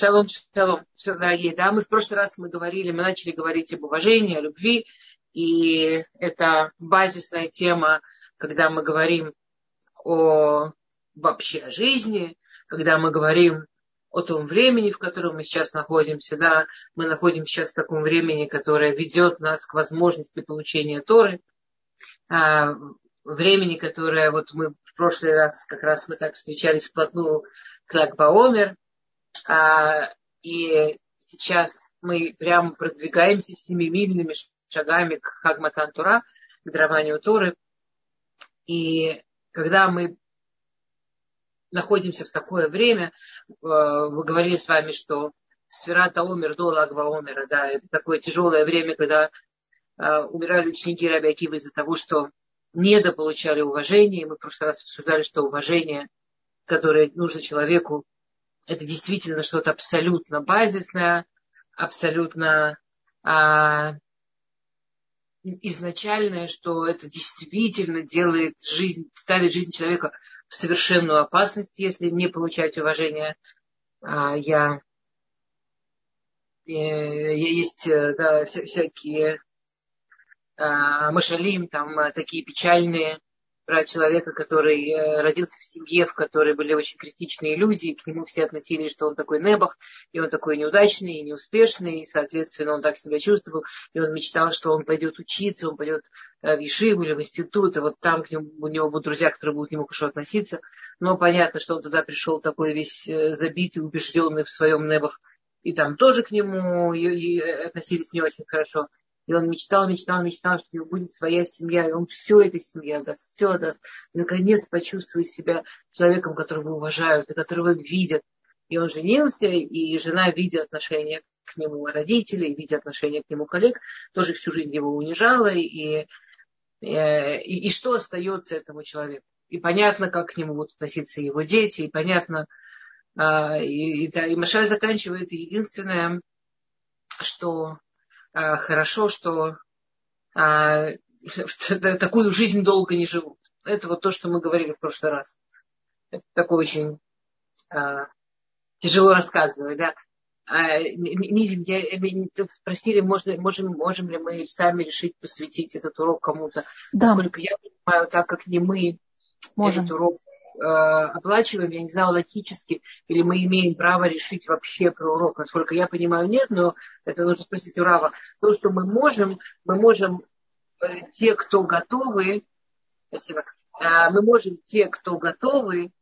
Шалом, шалом, дорогие дамы. В прошлый раз мы говорили, мы начали говорить об уважении, о любви. И это базисная тема, когда мы говорим о вообще о жизни, когда мы говорим о том времени, в котором мы сейчас находимся. Да, мы находимся сейчас в таком времени, которое ведет нас к возможности получения Торы. А, времени, которое вот мы в прошлый раз как раз мы так встречались вплотную к Лагбаомер. А, и сейчас мы прямо продвигаемся семимильными шагами к Хагматан Тура, к дарованию Торы. И когда мы находимся в такое время, э, мы говорили с вами, что Сферата умер до Лагва умера, да, это такое тяжелое время, когда э, умирали ученики Раби Акива из-за того, что недополучали уважение. Мы в прошлый раз обсуждали, что уважение, которое нужно человеку, это действительно что-то абсолютно базисное, абсолютно а, изначальное, что это действительно делает жизнь, ставит жизнь человека в совершенную опасность, если не получать уважения. А, я э, есть э, да, всякие а, машалим, там а, такие печальные про человека, который э, родился в семье, в которой были очень критичные люди, и к нему все относились, что он такой небах, и он такой неудачный, и неуспешный, и, соответственно, он так себя чувствовал, и он мечтал, что он пойдет учиться, он пойдет э, в Ешиву или в институт, и вот там к нему, у него будут друзья, которые будут к нему хорошо относиться. Но понятно, что он туда пришел такой весь э, забитый, убежденный в своем небах, и там тоже к нему и, и относились не очень хорошо. И он мечтал, мечтал, мечтал, что у него будет своя семья, и он все этой семье отдаст, все отдаст. И наконец почувствует себя человеком, которого уважают, и которого видят. И он женился, и жена, видя отношение к нему родителей, видя отношение к нему коллег, тоже всю жизнь его унижала. И, и, и, и что остается этому человеку? И понятно, как к нему будут относиться его дети, и понятно, а, и, и, да, и Машаль заканчивает единственное, что а, хорошо, что а, такую жизнь долго не живут. Это вот то, что мы говорили в прошлый раз. Это такое очень а, тяжело рассказывать, да. А, Мирим, я, тут спросили, можно, можем, можем ли мы сами решить посвятить этот урок кому-то. Да. Насколько я понимаю, так как не мы можем. этот урок оплачиваем, я не знаю, логически, или мы имеем право решить вообще про урок. Насколько я понимаю, нет, но это нужно спросить у Рава. То, что мы можем, мы можем, э, те, кто готовы, спасибо, э, мы можем, те, кто готовы,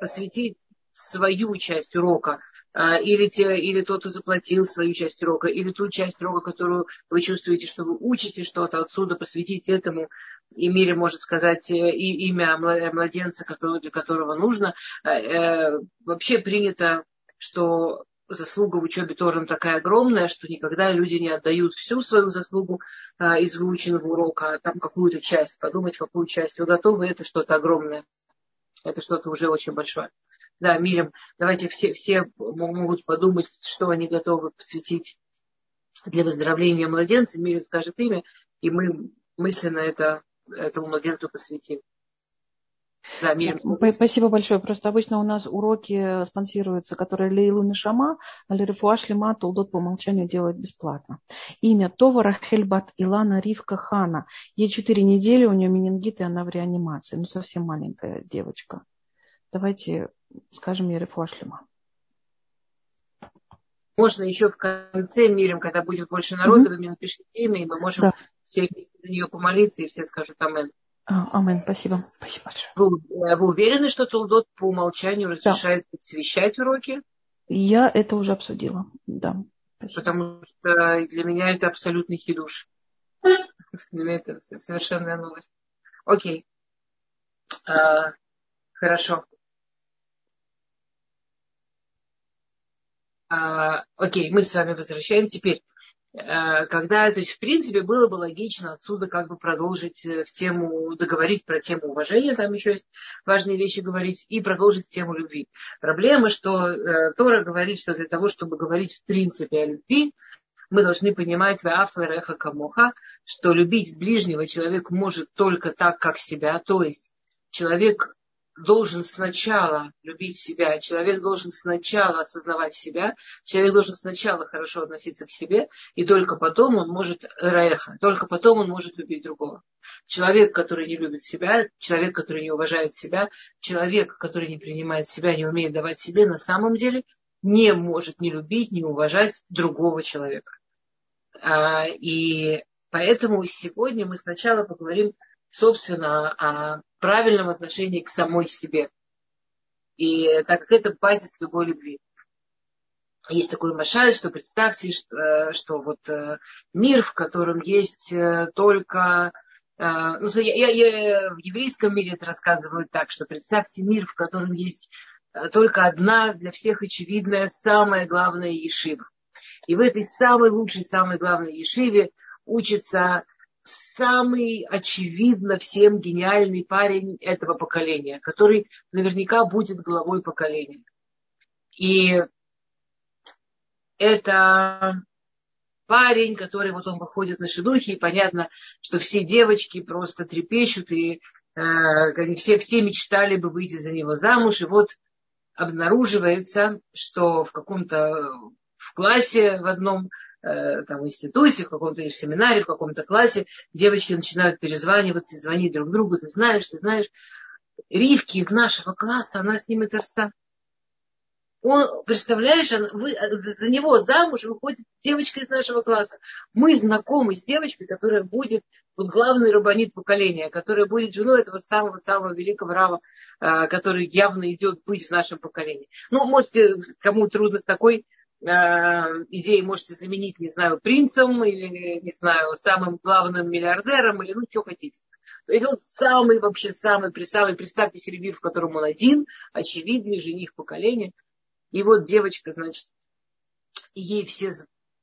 посвятить свою часть урока или, те, или тот, кто заплатил свою часть урока, или ту часть урока, которую вы чувствуете, что вы учите что-то отсюда, посвятить этому. И мире может сказать э, и имя младенца, который, для которого нужно. А, э, вообще принято, что заслуга в учебе Тором такая огромная, что никогда люди не отдают всю свою заслугу а, из выученного урока, а там какую-то часть, подумать, какую часть вы готовы, это что-то огромное. Это что-то уже очень большое. Да, Мирим, давайте все, все могут подумать, что они готовы посвятить для выздоровления младенца. Мирим скажет имя, и мы мысленно это, этому младенцу посвятим. Да, Мирим. Спасибо большое. Просто обычно у нас уроки спонсируются, которые Лейлу Нишама, а Лерифуа Шлема Толдот по умолчанию делает бесплатно. Имя Това Рахельбат Илана Ривка Хана. Ей четыре недели, у нее менингит, и она в реанимации. Ну, совсем маленькая девочка. Давайте скажем, Ерефошлема. Можно еще в конце мирим, когда будет больше народа, mm-hmm. вы мне напишите имя, и мы можем да. все за нее помолиться, и все скажут Амен. А, амен, спасибо. Спасибо большое. Вы, э, вы уверены, что Толдот по умолчанию разрешает да. освещать уроки? Я это уже обсудила, да. Спасибо. Потому что для меня это абсолютный хидуш. Для меня это совершенная новость. Окей. А, хорошо. А, окей, мы с вами возвращаем теперь. А, когда, то есть, в принципе, было бы логично отсюда как бы продолжить э, в тему, договорить про тему уважения, там еще есть важные вещи говорить, и продолжить тему любви. Проблема, что э, Тора говорит, что для того, чтобы говорить в принципе о любви, мы должны понимать Вафлереха Камоха, что любить ближнего человек может только так, как себя, то есть человек должен сначала любить себя, человек должен сначала осознавать себя, человек должен сначала хорошо относиться к себе, и только потом он может раеха, только потом он может любить другого. Человек, который не любит себя, человек, который не уважает себя, человек, который не принимает себя, не умеет давать себе, на самом деле не может не любить, не уважать другого человека. А, и поэтому сегодня мы сначала поговорим, собственно, о правильном отношении к самой себе. И так как это базис любой любви. Есть такой машаль, что представьте, что, э, что вот э, мир, в котором есть э, только... Ну, я, я, в еврейском мире это рассказывают так, что представьте мир, в котором есть только одна для всех очевидная, самая главная ешива. И в этой самой лучшей, самой главной ешиве учится самый очевидно всем гениальный парень этого поколения, который наверняка будет главой поколения. И это парень, который вот он выходит на шедухи, и понятно, что все девочки просто трепещут, и э, все, все мечтали бы выйти за него замуж, и вот обнаруживается, что в каком-то в классе в одном Э, там, в институте, в каком-то семинаре, в каком-то классе, девочки начинают перезваниваться, звонить друг другу, ты знаешь, ты знаешь, Ривки из нашего класса, она снимет отца. Он, представляешь, он, вы, за него замуж выходит девочка из нашего класса. Мы знакомы с девочкой, которая будет вот, главный рабанит поколения, которая будет женой этого самого-самого великого рава, э, который явно идет быть в нашем поколении. Ну, можете, кому трудно с такой Э, идеи можете заменить, не знаю, принцем или, не знаю, самым главным миллиардером или ну, что хотите. То есть он самый вообще, самый, при самый, представьте себе в котором он один, очевидный жених поколения. И вот девочка, значит, ей все...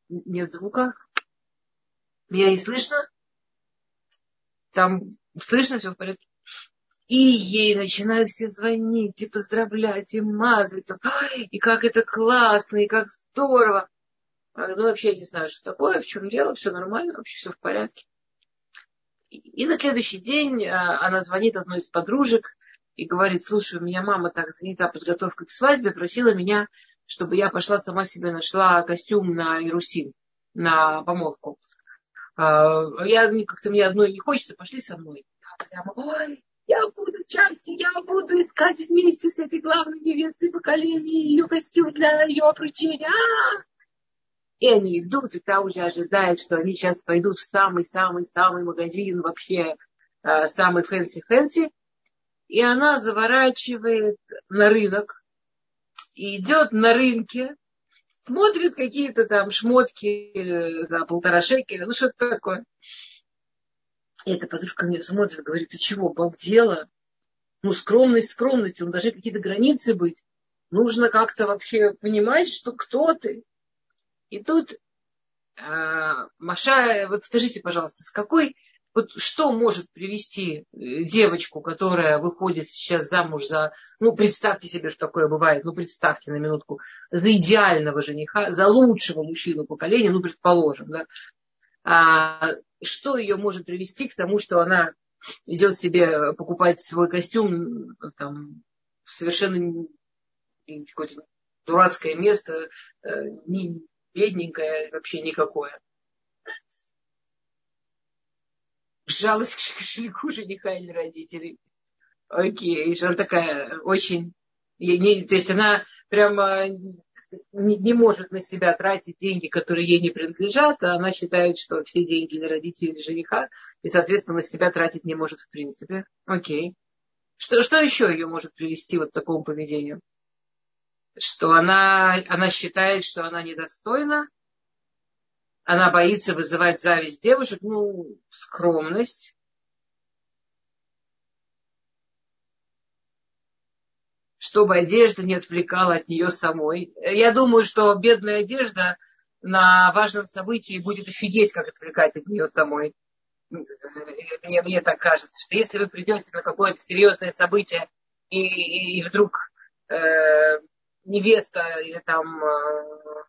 Нет звука? Меня не слышно? Там слышно все в порядке? И ей начинают все звонить и поздравлять, и мазать. И как это классно, и как здорово. А, ну, вообще я не знаю, что такое, в чем дело, все нормально, вообще все в порядке. И на следующий день а, она звонит одной из подружек и говорит, слушай, у меня мама так занята подготовкой к свадьбе, просила меня, чтобы я пошла сама себе нашла костюм на Ирусим, на помолвку. А, я как-то мне одной не хочется, пошли со мной. Прямо, ой, я буду частью, я буду искать вместе с этой главной невестой поколения ее костюм для ее обручения. А-а-а! И они идут, и та уже ожидает, что они сейчас пойдут в самый-самый-самый магазин вообще, э, самый fancy-fancy. И она заворачивает на рынок, и идет на рынке, смотрит какие-то там шмотки э, за полтора шекеля, ну что-то такое. И эта подружка мне смотрит, говорит, ты чего, обалдела? Ну, скромность, скромность, ну, должны какие-то границы быть. Нужно как-то вообще понимать, что кто ты. И тут э, Маша, вот скажите, пожалуйста, с какой, вот что может привести э, девочку, которая выходит сейчас замуж за, ну, представьте себе, что такое бывает, ну, представьте на минутку, за идеального жениха, за лучшего мужчину поколения, ну, предположим, да, а, что ее может привести к тому, что она идет себе покупать свой костюм там, в совершенно какое-то дурацкое место, э, не бедненькое, вообще никакое. Жалость к кошельку жениха или родителей. Окей, она такая очень... Не, то есть она прямо не, не может на себя тратить деньги, которые ей не принадлежат, а она считает, что все деньги для родителей жениха, и, соответственно, на себя тратить не может в принципе. Окей. Что, что еще ее может привести вот к такому поведению? Что она, она считает, что она недостойна, она боится вызывать зависть девушек, ну, скромность, чтобы одежда не отвлекала от нее самой. Я думаю, что бедная одежда на важном событии будет офигеть, как отвлекать от нее самой. Мне, мне так кажется, что если вы придете на какое-то серьезное событие и, и, вдруг э, невеста или там э,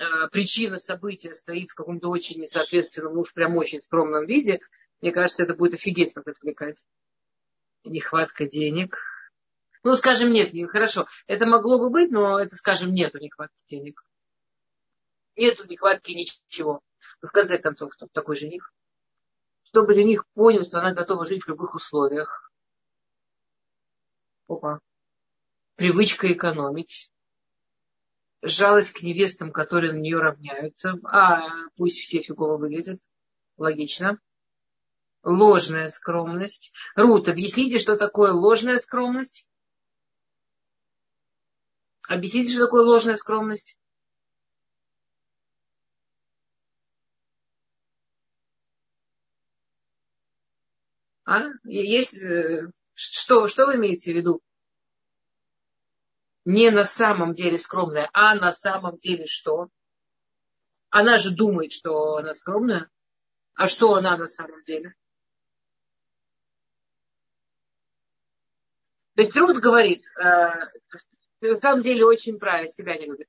э, причина события стоит в каком-то очень несоответственном, ну уж прям очень скромном виде, мне кажется, это будет офигеть, как отвлекать. Нехватка денег – Ну, скажем, нет, не, хорошо. Это могло бы быть, но это, скажем, нету нехватки денег. Нету нехватки ничего. Но в конце концов, кто такой жених? Чтобы жених понял, что она готова жить в любых условиях. Опа. Привычка экономить. Жалость к невестам, которые на нее равняются. А, пусть все фигово выглядят. Логично. Ложная скромность. Рут, объясните, что такое ложная скромность? Объясните, что такое ложная скромность? А? Есть, э, что, что вы имеете в виду? Не на самом деле скромная, а на самом деле что? Она же думает, что она скромная. А что она на самом деле? То есть Рут говорит, э, на самом деле очень правильно, себя не любит.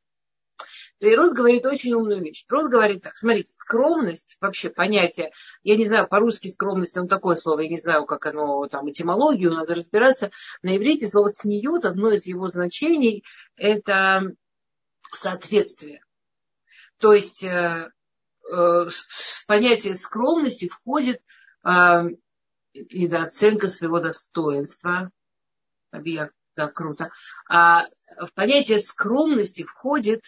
И Рут говорит очень умную вещь. Рут говорит так, смотрите, скромность, вообще понятие, я не знаю, по-русски скромность, оно такое слово, я не знаю, как оно, там, этимологию, надо разбираться. На иврите слово сньют, одно из его значений, это соответствие. То есть э, э, в понятие скромности входит э, недооценка своего достоинства, объект, да, круто. А в понятие скромности входит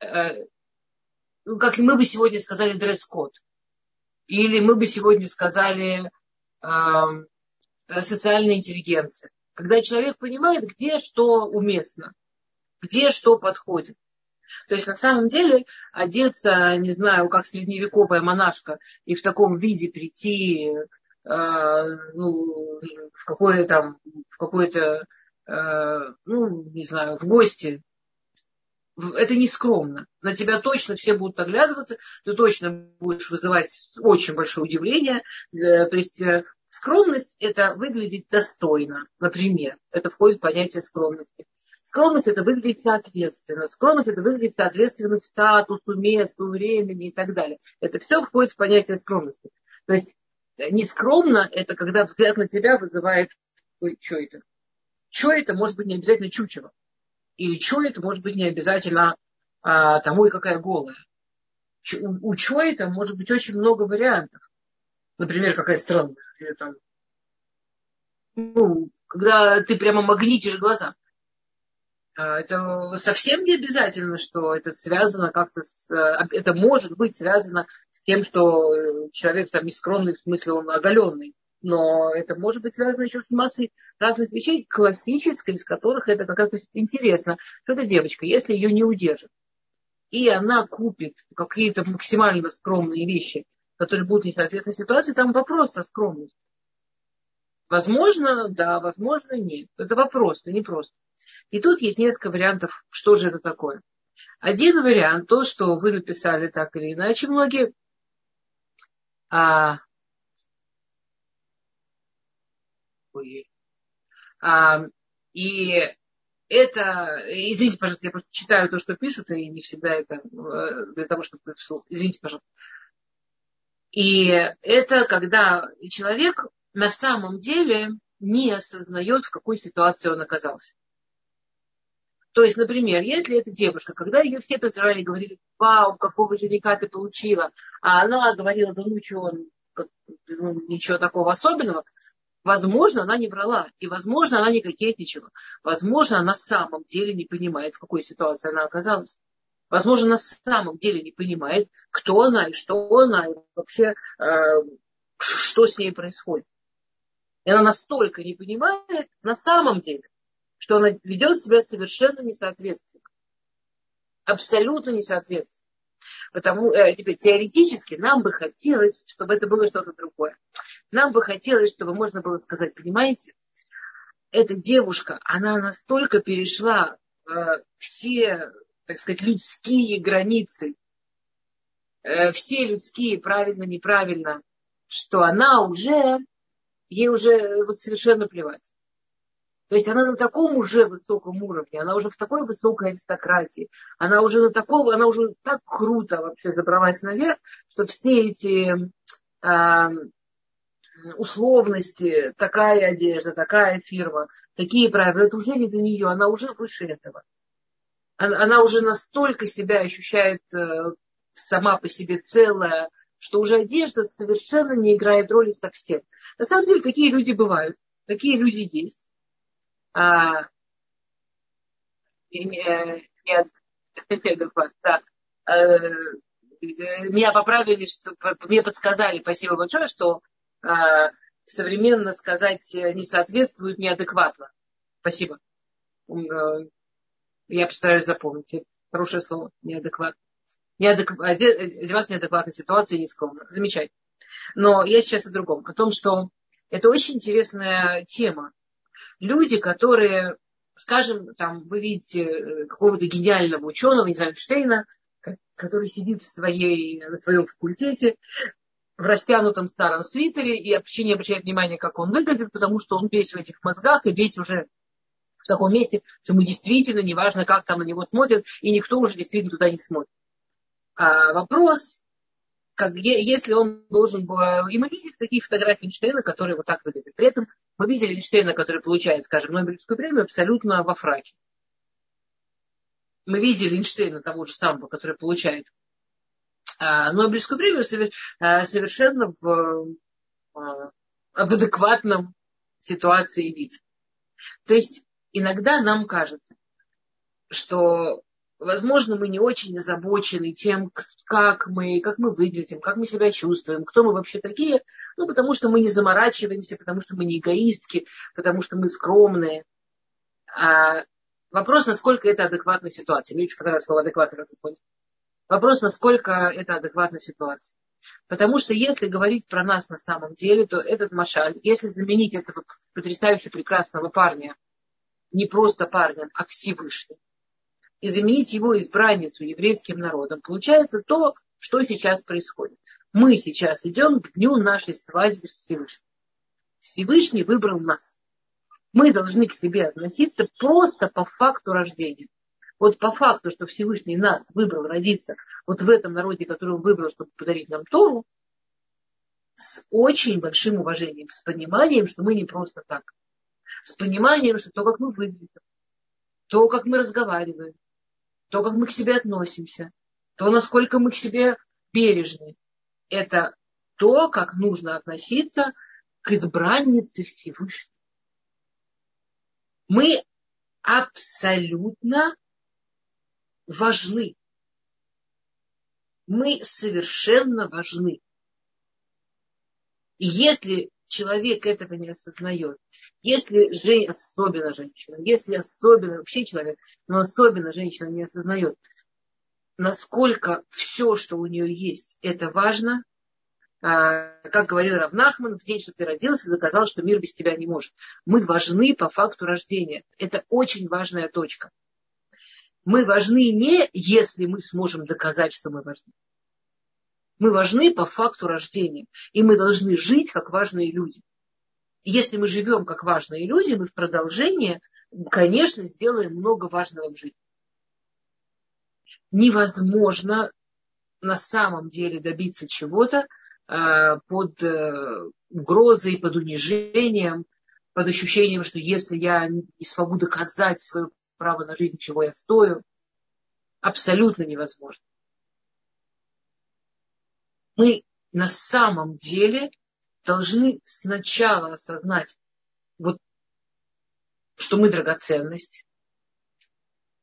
Э, ну, как мы бы сегодня сказали, дресс-код. Или мы бы сегодня сказали эм, э, социальная интеллигенция. Когда человек понимает, где что уместно, где что подходит. То есть на самом деле одеться, не знаю, как средневековая монашка и в таком виде прийти э, ну, в какое там, в какое-то, ну, не знаю, в гости это не скромно. На тебя точно все будут оглядываться, ты точно будешь вызывать очень большое удивление. Э, то есть э, скромность – это выглядеть достойно, например. Это входит в понятие скромности. Скромность – это выглядеть соответственно. Скромность – это выглядеть соответственно статусу, месту, времени и так далее. Это все входит в понятие скромности. То есть э, нескромно – это когда взгляд на тебя вызывает Ой, что это? Что это? Может быть, не обязательно чучело или это может быть не обязательно а, тому и какая голая. У, у это может быть очень много вариантов. Например, какая странная. Или там, ну, когда ты прямо магнитишь глаза. А, это совсем не обязательно, что это связано как-то с... А, это может быть связано с тем, что человек там нескромный, в смысле он оголенный но это может быть связано еще с массой разных вещей, классической, из которых это как раз интересно, что эта девочка, если ее не удержит, и она купит какие-то максимально скромные вещи, которые будут не соответствовать ситуации, там вопрос со скромностью. Возможно, да, возможно, нет. Это вопрос, это не просто. И тут есть несколько вариантов, что же это такое. Один вариант, то, что вы написали так или иначе, многие, а, ой, а, и это, извините, пожалуйста, я просто читаю то, что пишут, и не всегда это э, для того, чтобы вслух. Извините, пожалуйста. И это когда человек на самом деле не осознает, в какой ситуации он оказался. То есть, например, если эта девушка, когда ее все поздравляли, говорили, вау, какого жениха ты получила, а она говорила, да ну что, ну, ничего такого особенного, Возможно, она не брала, и, возможно, она не кокетничала. Возможно, она на самом деле не понимает, в какой ситуации она оказалась. Возможно, на самом деле не понимает, кто она и что она, и вообще, э, что с ней происходит. И она настолько не понимает на самом деле, что она ведет себя совершенно несоответственно. Абсолютно несоответственно. Потому э, теперь теоретически нам бы хотелось, чтобы это было что-то другое. Нам бы хотелось, чтобы можно было сказать, понимаете, эта девушка, она настолько перешла э, все, так сказать, людские границы, э, все людские, правильно, неправильно, что она уже, ей уже вот совершенно плевать. То есть она на таком уже высоком уровне, она уже в такой высокой аристократии, она уже на таком, она уже так круто вообще забралась наверх, что все эти э, условности, такая одежда, такая фирма, такие правила, это уже не для нее, она уже выше этого. Она, она уже настолько себя ощущает э, сама по себе целая, что уже одежда совершенно не играет роли совсем. На самом деле такие люди бывают, такие люди есть. А, не, не, не, да. А, меня поправили, что мне подсказали, спасибо большое, что современно сказать не соответствует неадекватно. Спасибо. Э, я постараюсь запомнить. Хорошее слово. Неадекватно. Неадекв... Одеваться неадекватной ситуации нескромно. Замечательно. Но я сейчас о другом. О том, что это очень интересная тема. Люди, которые, скажем, там, вы видите э, какого-то гениального ученого, не знаю, Эйнштейна, который сидит в своей, на своем факультете, в растянутом старом свитере и вообще не обращает внимания, как он выглядит, потому что он весь в этих мозгах и весь уже в таком месте, что ему действительно не важно, как там на него смотрят, и никто уже действительно туда не смотрит. А вопрос, как, если он должен был... И мы видим такие фотографии Эйнштейна, которые вот так выглядят. При этом мы видели Эйнштейна, который получает, скажем, Нобелевскую премию абсолютно во фраке. Мы видели Эйнштейна того же самого, который получает а, Нобелевскую премию а, совершенно в, а, в адекватном ситуации виде. То есть иногда нам кажется, что, возможно, мы не очень озабочены тем, как мы, как мы выглядим, как мы себя чувствуем, кто мы вообще такие, ну, потому что мы не заморачиваемся, потому что мы не эгоистки, потому что мы скромные. А вопрос, насколько это адекватная ситуация. Мне очень понравилось слово адекватно, как вы поняли. Вопрос, насколько это адекватная ситуация. Потому что если говорить про нас на самом деле, то этот машаль, если заменить этого потрясающе прекрасного парня не просто парнем, а Всевышним, и заменить его избранницу еврейским народом, получается то, что сейчас происходит. Мы сейчас идем к дню нашей свадьбы с Всевышним. Всевышний выбрал нас. Мы должны к себе относиться просто по факту рождения. Вот по факту, что Всевышний нас выбрал родиться вот в этом народе, который он выбрал, чтобы подарить нам Тору, с очень большим уважением, с пониманием, что мы не просто так. С пониманием, что то, как мы выглядим, то, как мы разговариваем, то, как мы к себе относимся, то, насколько мы к себе бережны, это то, как нужно относиться к избраннице Всевышнего. Мы абсолютно важны. Мы совершенно важны. И если человек этого не осознает, если же, особенно женщина, если особенно вообще человек, но особенно женщина не осознает, насколько все, что у нее есть, это важно, а, как говорил Равнахман, в день, что ты родился, доказал, что мир без тебя не может. Мы важны по факту рождения. Это очень важная точка мы важны не, если мы сможем доказать, что мы важны. Мы важны по факту рождения. И мы должны жить как важные люди. И если мы живем как важные люди, мы в продолжение, конечно, сделаем много важного в жизни. Невозможно на самом деле добиться чего-то э, под э, угрозой, под унижением, под ощущением, что если я не смогу доказать свою право на жизнь, чего я стою, абсолютно невозможно. Мы на самом деле должны сначала осознать, вот, что мы драгоценность.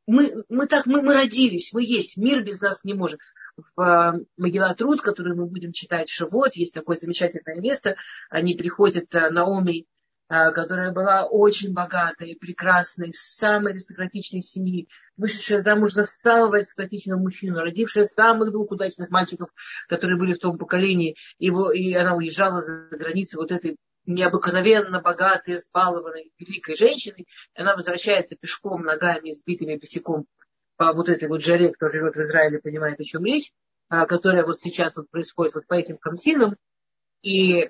Мы, мы так, мы, мы родились, мы есть, мир без нас не может. В э, Могила Труд, который мы будем читать в Шавот, есть такое замечательное место, они приходят, э, Наоми которая была очень богатой, прекрасной, самой аристократичной семьи, вышедшая замуж за самого аристократичного мужчину, родившая самых двух удачных мальчиков, которые были в том поколении. Его, и она уезжала за границу вот этой необыкновенно богатой, разбалованной, великой женщиной. И она возвращается пешком, ногами, сбитыми босиком по вот этой вот жаре, кто живет в Израиле, понимает, о чем речь, а, которая вот сейчас вот происходит вот по этим камсинам. И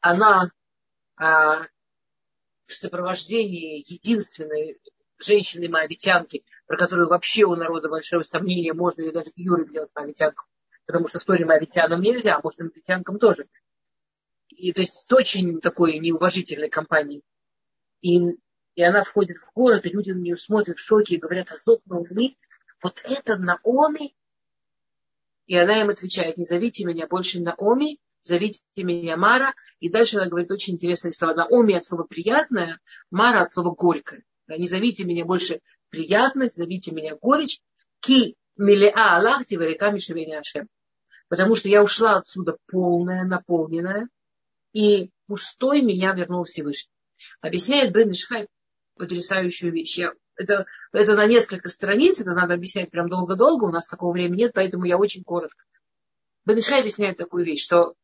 она а, в сопровождении единственной женщины моавитянки, про которую вообще у народа большое сомнение, можно ли даже Юры делать моавитянку, потому что в Торе моавитянам нельзя, а может моавитянкам тоже. и, то есть с очень такой неуважительной компанией. И, и она входит в город, и люди на нее смотрят в шоке и говорят, Азот Наоми, вот это Наоми? И она им отвечает, не зовите меня больше Наоми, зовите меня Мара. И дальше она говорит очень интересные слова. Наоми от слова приятное, Мара от слова горькое. Не зовите меня больше приятность, зовите меня горечь. Ки милеа Аллахти варика Ашем. Потому что я ушла отсюда полная, наполненная, и пустой меня вернул Всевышний. Объясняет Бен Ишхай потрясающую вещь. Я, это, это на несколько страниц, это надо объяснять прям долго-долго, у нас такого времени нет, поэтому я очень коротко. Бен Ишхай объясняет такую вещь, что,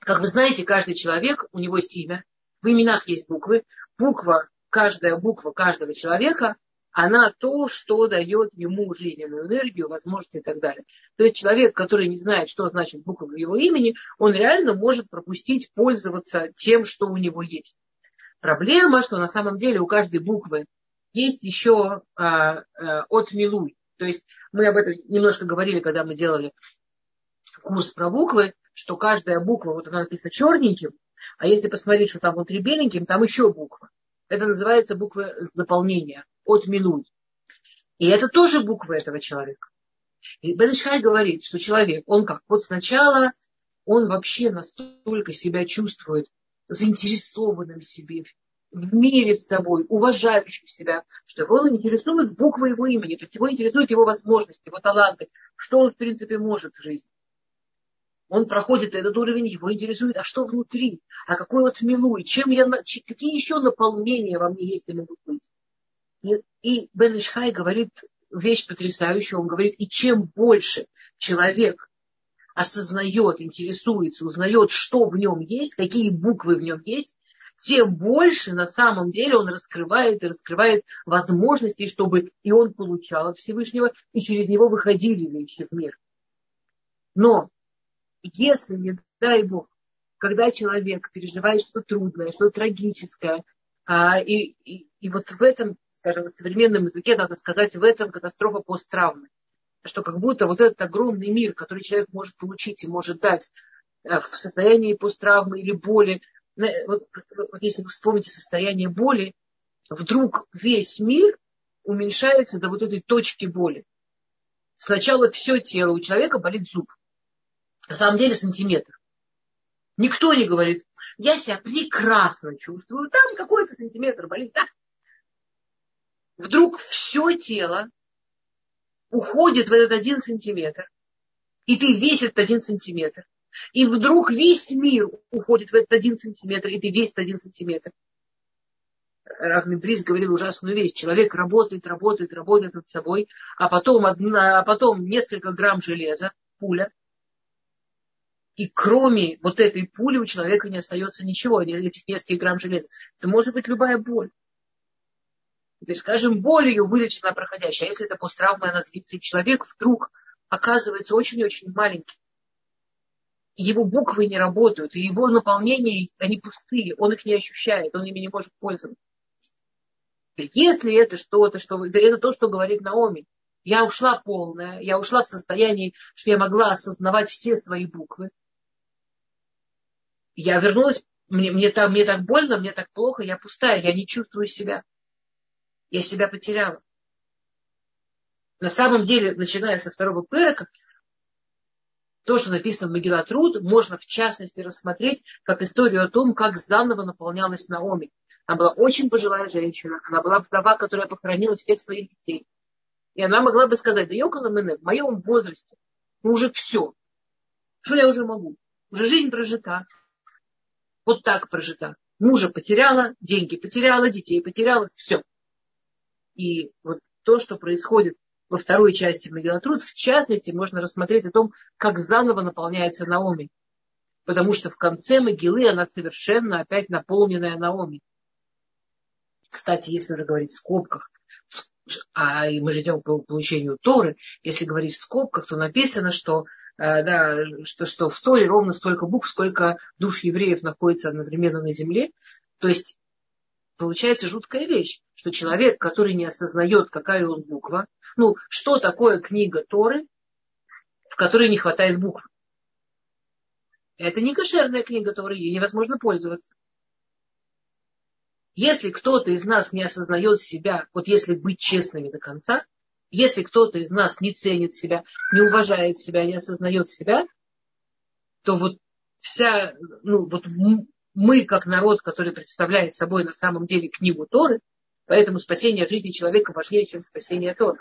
как вы знаете, каждый человек, у него есть имя, в именах есть буквы, буква, каждая буква каждого человека – она то, что дает ему жизненную энергию, возможности и так далее. То есть человек, который не знает, что значит буква в его имени, он реально может пропустить пользоваться тем, что у него есть. Проблема, что на самом деле у каждой буквы есть еще а, а, от Милуй. То есть мы об этом немножко говорили, когда мы делали курс про буквы, что каждая буква, вот она написана черненьким, а если посмотреть, что там внутри беленьким, там еще буква. Это называется буква дополнения от минут. И это тоже буква этого человека. И Беншхай говорит, что человек, он как? Вот сначала он вообще настолько себя чувствует заинтересованным в себе, в мире с собой, уважающим себя, что его интересует буква его имени, то есть его интересует его возможности, его таланты, что он в принципе может в жизни. Он проходит этот уровень, его интересует, а что внутри, а какой вот милуй, чем я, какие еще наполнения во мне есть и могут быть. И, и Бен Ишхай говорит вещь потрясающую. Он говорит, и чем больше человек осознает, интересуется, узнает, что в нем есть, какие буквы в нем есть, тем больше на самом деле он раскрывает и раскрывает возможности, чтобы и он получал от Всевышнего, и через него выходили вещи в мир. Но если, не дай Бог, когда человек переживает что-то трудное, что-то трагическое, а, и, и, и вот в этом скажем, на современном языке надо сказать, в этом катастрофа посттравмы. Что как будто вот этот огромный мир, который человек может получить и может дать э, в состоянии посттравмы или боли, вот, вот если вы вспомните состояние боли, вдруг весь мир уменьшается до вот этой точки боли. Сначала все тело у человека болит зуб. На самом деле сантиметр. Никто не говорит, я себя прекрасно чувствую, там какой-то сантиметр болит, да, вдруг все тело уходит в этот один сантиметр, и ты весь этот один сантиметр, и вдруг весь мир уходит в этот один сантиметр, и ты весь этот один сантиметр. Равный Брис говорил ужасную вещь. Человек работает, работает, работает над собой, а потом, одна, а потом несколько грамм железа, пуля, и кроме вот этой пули у человека не остается ничего, этих нескольких грамм железа. Это может быть любая боль. Теперь, скажем, болью вылечена проходящая. А если это посттравма, она длится, и человек вдруг оказывается очень-очень маленький. Его буквы не работают, и его наполнения, они пустые, он их не ощущает, он ими не может пользоваться. Если это что-то, что это то, что говорит Наоми, я ушла полная, я ушла в состоянии, что я могла осознавать все свои буквы. Я вернулась, мне, мне, так, мне так больно, мне так плохо, я пустая, я не чувствую себя я себя потеряла. На самом деле, начиная со второго пырока, то, что написано в Могила можно в частности рассмотреть как историю о том, как заново наполнялась Наоми. Она была очень пожилая женщина. Она была вдова, которая похоронила всех своих детей. И она могла бы сказать, да Йокала Мене, в моем возрасте, ну уже все. Что я уже могу? Уже жизнь прожита. Вот так прожита. Мужа потеряла, деньги потеряла, детей потеряла, все. И вот то, что происходит во второй части Мегилатруд, в частности, можно рассмотреть о том, как заново наполняется Наоми. Потому что в конце Могилы она совершенно опять наполненная Наоми. Кстати, если уже говорить в скобках, а мы же идем по получению Торы, если говорить в скобках, то написано, что, да, что, что в Торе ровно столько букв, сколько душ евреев находится одновременно на земле. То есть получается жуткая вещь, что человек, который не осознает, какая он буква, ну, что такое книга Торы, в которой не хватает букв. Это не кошерная книга, которой ей невозможно пользоваться. Если кто-то из нас не осознает себя, вот если быть честными до конца, если кто-то из нас не ценит себя, не уважает себя, не осознает себя, то вот вся, ну вот мы, как народ, который представляет собой на самом деле книгу Торы, поэтому спасение жизни человека важнее, чем спасение Торы.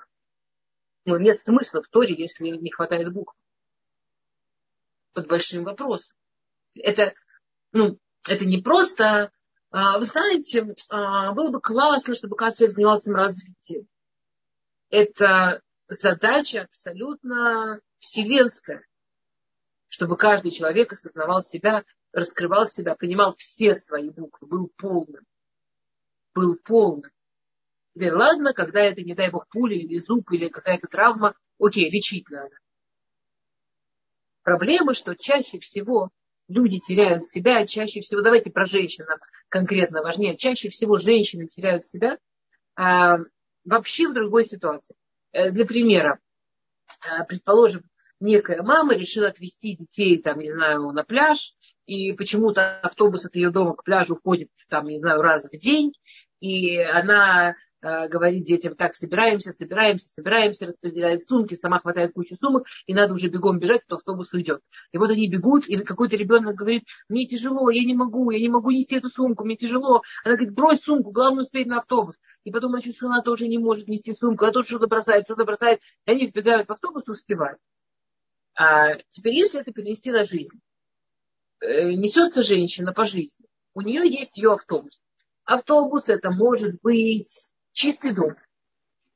Но нет смысла в Торе, если не хватает букв. Под большим вопросом. Это, ну, это не просто, а, вы знаете, а, было бы классно, чтобы каждый занимался саморазвитием. Это задача абсолютно вселенская, чтобы каждый человек осознавал себя, раскрывал себя, понимал все свои буквы, был полным. Был полным. Теперь ладно, когда это, не дай бог, пуля или зуб, или какая-то травма, окей, лечить надо. Проблема, что чаще всего люди теряют себя, чаще всего, давайте про женщин конкретно важнее, чаще всего женщины теряют себя а, вообще в другой ситуации. Э, для примера, а, предположим, некая мама решила отвезти детей, там, не знаю, на пляж, и почему-то автобус от ее дома к пляжу ходит, там, не знаю, раз в день, и она э, говорит детям, так, собираемся, собираемся, собираемся, распределяет сумки, сама хватает кучу сумок, и надо уже бегом бежать, то автобус уйдет. И вот они бегут, и какой-то ребенок говорит, мне тяжело, я не могу, я не могу нести эту сумку, мне тяжело. Она говорит, брось сумку, главное успеть на автобус. И потом она чувствует, что она тоже не может нести сумку, она тоже что-то бросает, что-то бросает, и они вбегают в автобус и успевают. А теперь, если это перенести на жизнь, Э, несется женщина по жизни, у нее есть ее автобус. Автобус это может быть чистый дом.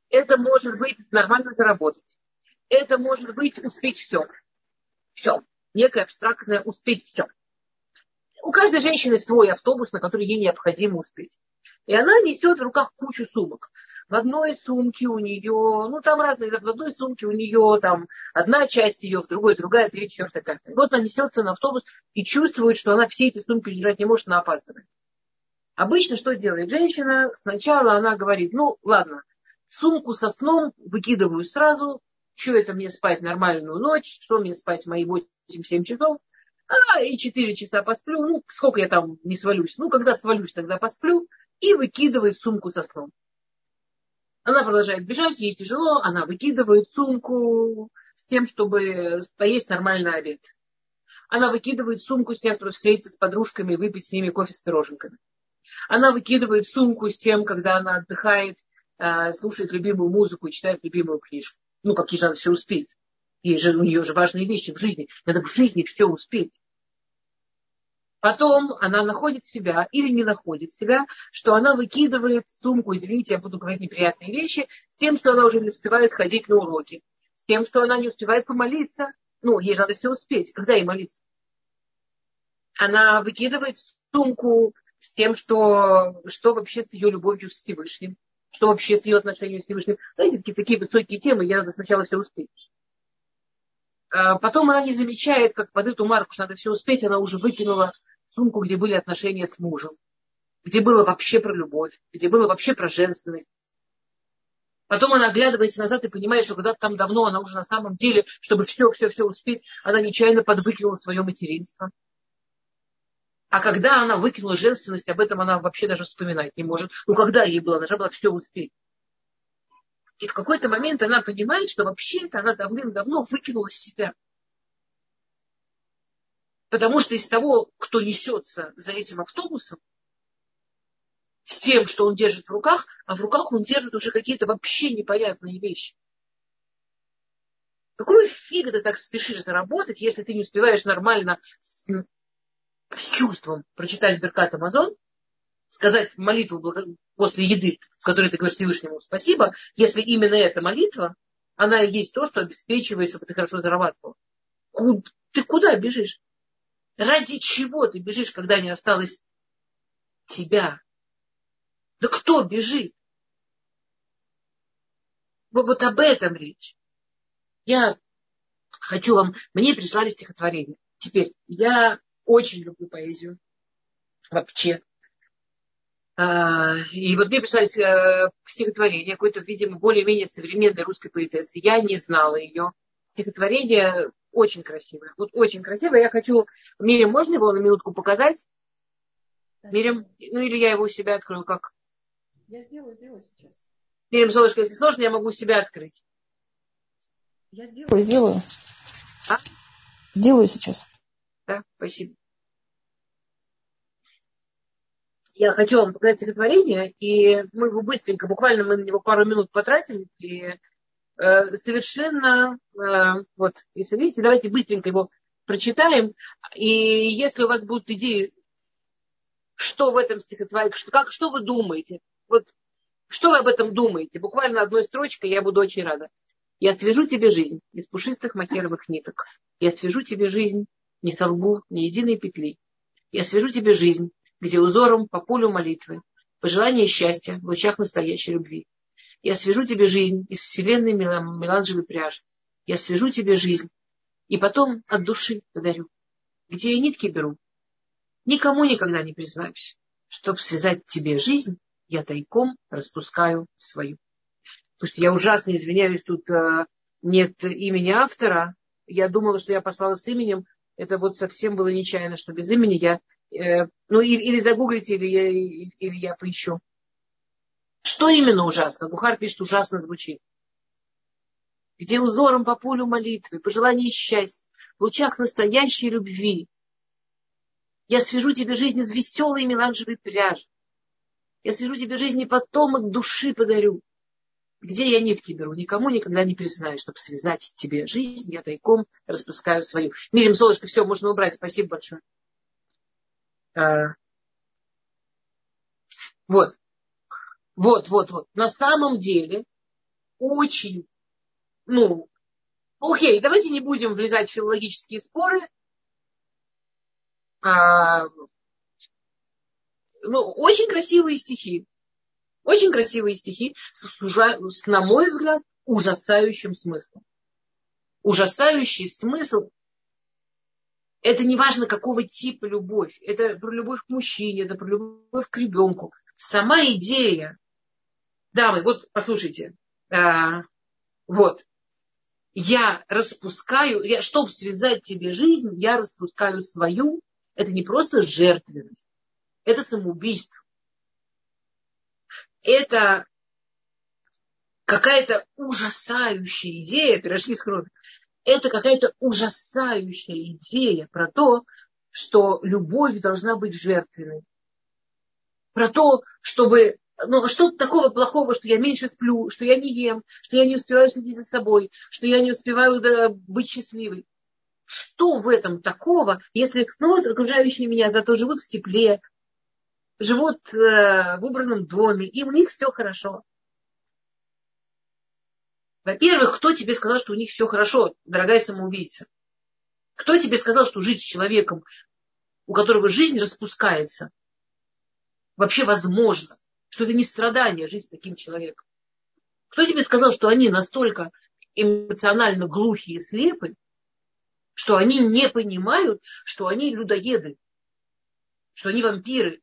Это может быть нормально заработать. Это может быть успеть все. Все. Некое абстрактное успеть все. У каждой женщины свой автобус, на который ей необходимо успеть. И она несет в руках кучу сумок. В одной сумке у нее, ну там разные, в одной сумке у нее там одна часть ее, в другой другая, третья, четвертая, пятая. Вот она несется на автобус и чувствует, что она все эти сумки держать не может, она опаздывает. Обычно что делает женщина? Сначала она говорит, ну ладно, сумку со сном выкидываю сразу, что это мне спать нормальную ночь, что мне спать мои 8-7 часов, а, и 4 часа посплю, ну, сколько я там не свалюсь, ну, когда свалюсь, тогда посплю, и выкидывает сумку со сном. Она продолжает бежать, ей тяжело, она выкидывает сумку с тем, чтобы поесть нормальный обед. Она выкидывает сумку с тем, чтобы встретиться с подружками и выпить с ними кофе с пироженками. Она выкидывает сумку с тем, когда она отдыхает, а, слушает любимую музыку читает любимую книжку. Ну, как ей же надо все успеть. Ей же, у нее же важные вещи в жизни. Надо в жизни все успеть. Потом она находит себя или не находит себя, что она выкидывает сумку, извините, я буду говорить неприятные вещи, с тем, что она уже не успевает ходить на уроки, с тем, что она не успевает помолиться. Ну, ей надо все успеть. Когда ей молиться? Она выкидывает сумку с тем, что, что вообще с ее любовью с Всевышним, что вообще с ее отношением с Всевышним. Знаете, такие, такие высокие темы, ей надо сначала все успеть. А потом она не замечает, как под эту марку, что надо все успеть, она уже выкинула сумку, где были отношения с мужем, где было вообще про любовь, где было вообще про женственность. Потом она оглядывается назад и понимает, что когда-то там давно она уже на самом деле, чтобы все-все-все успеть, она нечаянно подвыкинула свое материнство. А когда она выкинула женственность, об этом она вообще даже вспоминать не может. Ну, когда ей было, она же была все успеть. И в какой-то момент она понимает, что вообще-то она давным-давно выкинула себя. Потому что из того, кто несется за этим автобусом, с тем, что он держит в руках, а в руках он держит уже какие-то вообще непонятные вещи. Какой фиг ты так спешишь заработать, если ты не успеваешь нормально с, чувством прочитать Беркат Амазон, сказать молитву после еды, в которой ты говоришь Всевышнему спасибо, если именно эта молитва, она и есть то, что обеспечивает, чтобы ты хорошо зарабатывал. Ты куда бежишь? Ради чего ты бежишь, когда не осталось тебя? Да кто бежит? Вот об этом речь. Я хочу вам... Мне прислали стихотворение. Теперь, я очень люблю поэзию. Вообще. А, и вот мне прислали э, стихотворение, какое-то, видимо, более-менее современной русской поэтессы. Я не знала ее. Стихотворение очень красивое. Вот очень красивое. Я хочу... Мирим, можно его на минутку показать? Мирим, ну или я его у себя открою, как? Я сделаю, сделаю сейчас. Мирим, солнышко, если сложно, я могу у себя открыть. Я сделаю, сделаю. А? Сделаю сейчас. Да, спасибо. Я хочу вам показать стихотворение, и мы его быстренько, буквально мы на него пару минут потратим, и э, совершенно, э, вот, если видите, давайте быстренько его прочитаем, и если у вас будут идеи, что в этом стихотворении, что, как, что вы думаете, вот, что вы об этом думаете, буквально одной строчкой, я буду очень рада. Я свяжу тебе жизнь из пушистых махеровых ниток. Я свяжу тебе жизнь, не солгу ни единой петли. Я свяжу тебе жизнь где узором по полю молитвы, пожелание счастья в лучах настоящей любви. Я свяжу тебе жизнь из вселенной меланжевой пряжи. Я свяжу тебе жизнь и потом от души подарю. Где я нитки беру, никому никогда не признаюсь. Чтоб связать тебе жизнь, я тайком распускаю свою. Что я ужасно извиняюсь, тут э, нет имени автора. Я думала, что я послала с именем. Это вот совсем было нечаянно, что без имени я Э, ну или, или загуглите, или я, или я поищу. Что именно ужасно? Гухар пишет, ужасно звучит. Где узором по полю молитвы, пожелание счастья, в лучах настоящей любви. Я свяжу тебе жизнь из веселой меланжевой пряжи. Я свяжу тебе жизнь и потомок души подарю. Где я нитки беру? Никому никогда не признаюсь, чтобы связать тебе жизнь. Я тайком распускаю свою. Мирим, солнышко, все, можно убрать. Спасибо большое. А, вот. Вот, вот, вот. На самом деле очень, ну, окей, давайте не будем влезать в филологические споры. А, ну, очень красивые стихи. Очень красивые стихи с, на мой взгляд, ужасающим смыслом. Ужасающий смысл это не важно, какого типа любовь. Это про любовь к мужчине, это про любовь к ребенку. Сама идея. Дамы, вот послушайте. А, вот. Я распускаю, я, чтобы связать тебе жизнь, я распускаю свою. Это не просто жертвенность. Это самоубийство. Это какая-то ужасающая идея, пирожки с кровью, это какая-то ужасающая идея про то, что любовь должна быть жертвенной. Про то, чтобы ну, что такого плохого, что я меньше сплю, что я не ем, что я не успеваю следить за собой, что я не успеваю да, быть счастливой. Что в этом такого, если, ну вот окружающие меня зато живут в тепле, живут э, в убранном доме, и у них все хорошо. Во-первых, кто тебе сказал, что у них все хорошо, дорогая самоубийца? Кто тебе сказал, что жить с человеком, у которого жизнь распускается, вообще возможно? Что это не страдание жить с таким человеком? Кто тебе сказал, что они настолько эмоционально глухие и слепы, что они не понимают, что они людоеды, что они вампиры,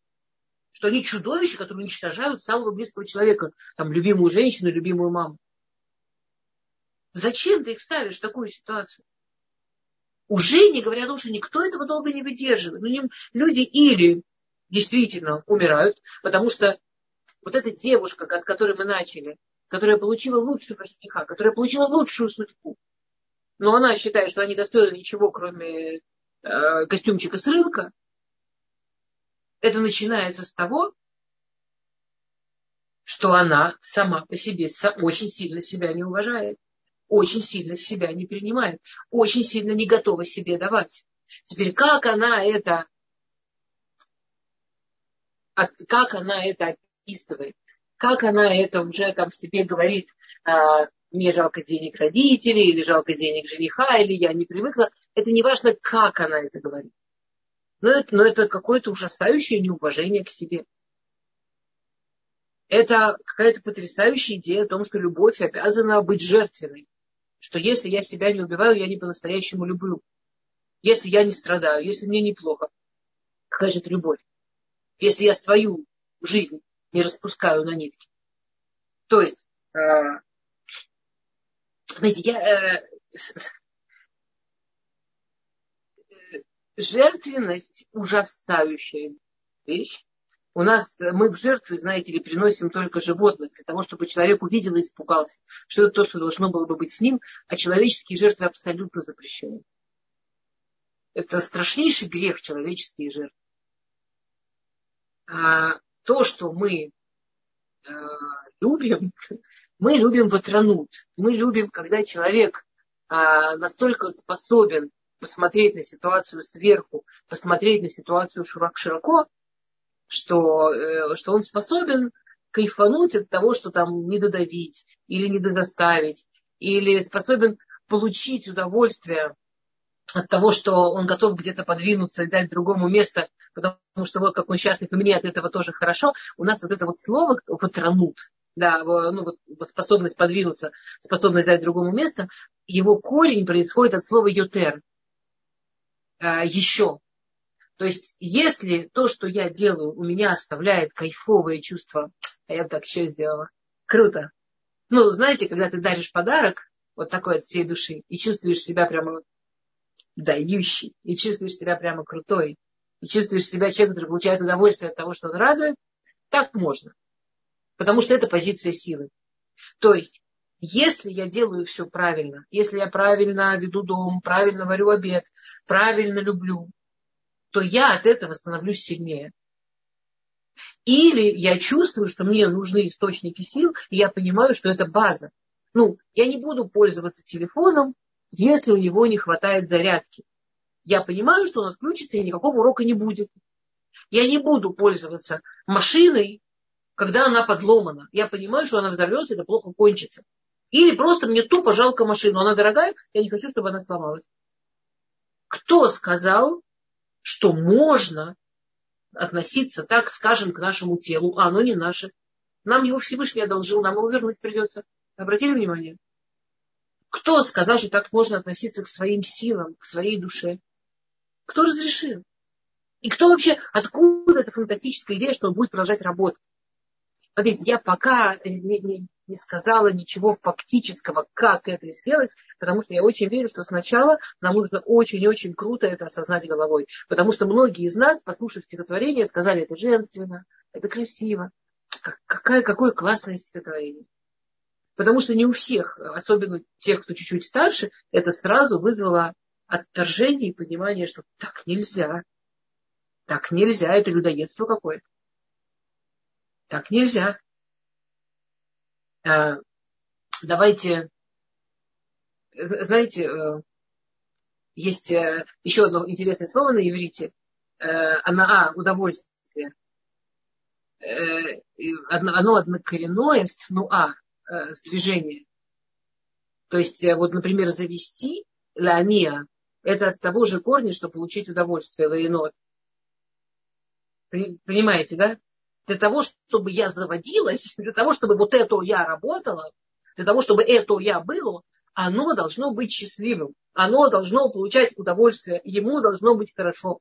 что они чудовища, которые уничтожают самого близкого человека, там, любимую женщину, любимую маму. Зачем ты их ставишь в такую ситуацию? Уже не говоря о том, что никто этого долго не выдерживает. Ну, люди или действительно умирают, потому что вот эта девушка, с которой мы начали, которая получила лучшего жениха, которая получила лучшую судьбу, но она считает, что она не достойна ничего, кроме э, костюмчика с рынка, это начинается с того, что она сама по себе очень сильно себя не уважает очень сильно себя не принимает, очень сильно не готова себе давать. Теперь как она это, как она это описывает, как она это уже там себе говорит, а, мне жалко денег родителей, или жалко денег жениха, или я не привыкла. Это не важно, как она это говорит. Но это, но это какое-то ужасающее неуважение к себе. Это какая-то потрясающая идея о том, что любовь обязана быть жертвенной что если я себя не убиваю, я не по-настоящему люблю. Если я не страдаю, если мне неплохо, какая же это любовь? Если я свою жизнь не распускаю на нитки. То есть, э, знаете, я, э, жертвенность ужасающая вещь. У нас мы в жертвы, знаете ли, приносим только животных для того, чтобы человек увидел и испугался, что это то, что должно было бы быть с ним, а человеческие жертвы абсолютно запрещены. Это страшнейший грех человеческие жертвы. А то, что мы э, любим, мы любим ватранут. Мы любим, когда человек э, настолько способен посмотреть на ситуацию сверху, посмотреть на ситуацию широко, что, э, что он способен кайфануть от того, что там не додавить или не дозаставить, или способен получить удовольствие от того, что он готов где-то подвинуться и дать другому место, потому что вот как он счастлив, и мне от этого тоже хорошо. У нас вот это вот слово «патронут», да, ну, вот способность подвинуться, способность дать другому место, его корень происходит от слова э, еще. То есть, если то, что я делаю, у меня оставляет кайфовое чувство, а я бы так еще сделала, круто. Ну, знаете, когда ты даришь подарок, вот такой от всей души, и чувствуешь себя прямо дающий, и чувствуешь себя прямо крутой, и чувствуешь себя человеком, который получает удовольствие от того, что он радует, так можно. Потому что это позиция силы. То есть, если я делаю все правильно, если я правильно веду дом, правильно варю обед, правильно люблю, то я от этого становлюсь сильнее. Или я чувствую, что мне нужны источники сил, и я понимаю, что это база. Ну, я не буду пользоваться телефоном, если у него не хватает зарядки. Я понимаю, что он отключится, и никакого урока не будет. Я не буду пользоваться машиной, когда она подломана. Я понимаю, что она взорвется, это плохо кончится. Или просто мне тупо жалко машину. Она дорогая, я не хочу, чтобы она сломалась. Кто сказал, что можно относиться так, скажем, к нашему телу, а оно не наше. Нам его Всевышний одолжил, нам его вернуть придется. Обратили внимание? Кто сказал, что так можно относиться к своим силам, к своей душе? Кто разрешил? И кто вообще, откуда эта фантастическая идея, что он будет продолжать работать? Смотрите, я пока не, не сказала ничего фактического, как это сделать, потому что я очень верю, что сначала нам нужно очень-очень круто это осознать головой. Потому что многие из нас, послушав стихотворение, сказали, это женственно, это красиво. Какая, какое классное стихотворение. Потому что не у всех, особенно тех, кто чуть-чуть старше, это сразу вызвало отторжение и понимание, что так нельзя. Так нельзя, это людоедство какое-то. Так нельзя. Э, давайте, знаете, э, есть э, еще одно интересное слово на иврите. Она, а, удовольствие. Оно однокоренное с ну а, с движения. То есть, вот, например, завести лаания, это от того же корня, что получить удовольствие, лаинот. Понимаете, да? Для того, чтобы я заводилась, для того, чтобы вот это я работала, для того, чтобы это я было, оно должно быть счастливым, оно должно получать удовольствие, ему должно быть хорошо.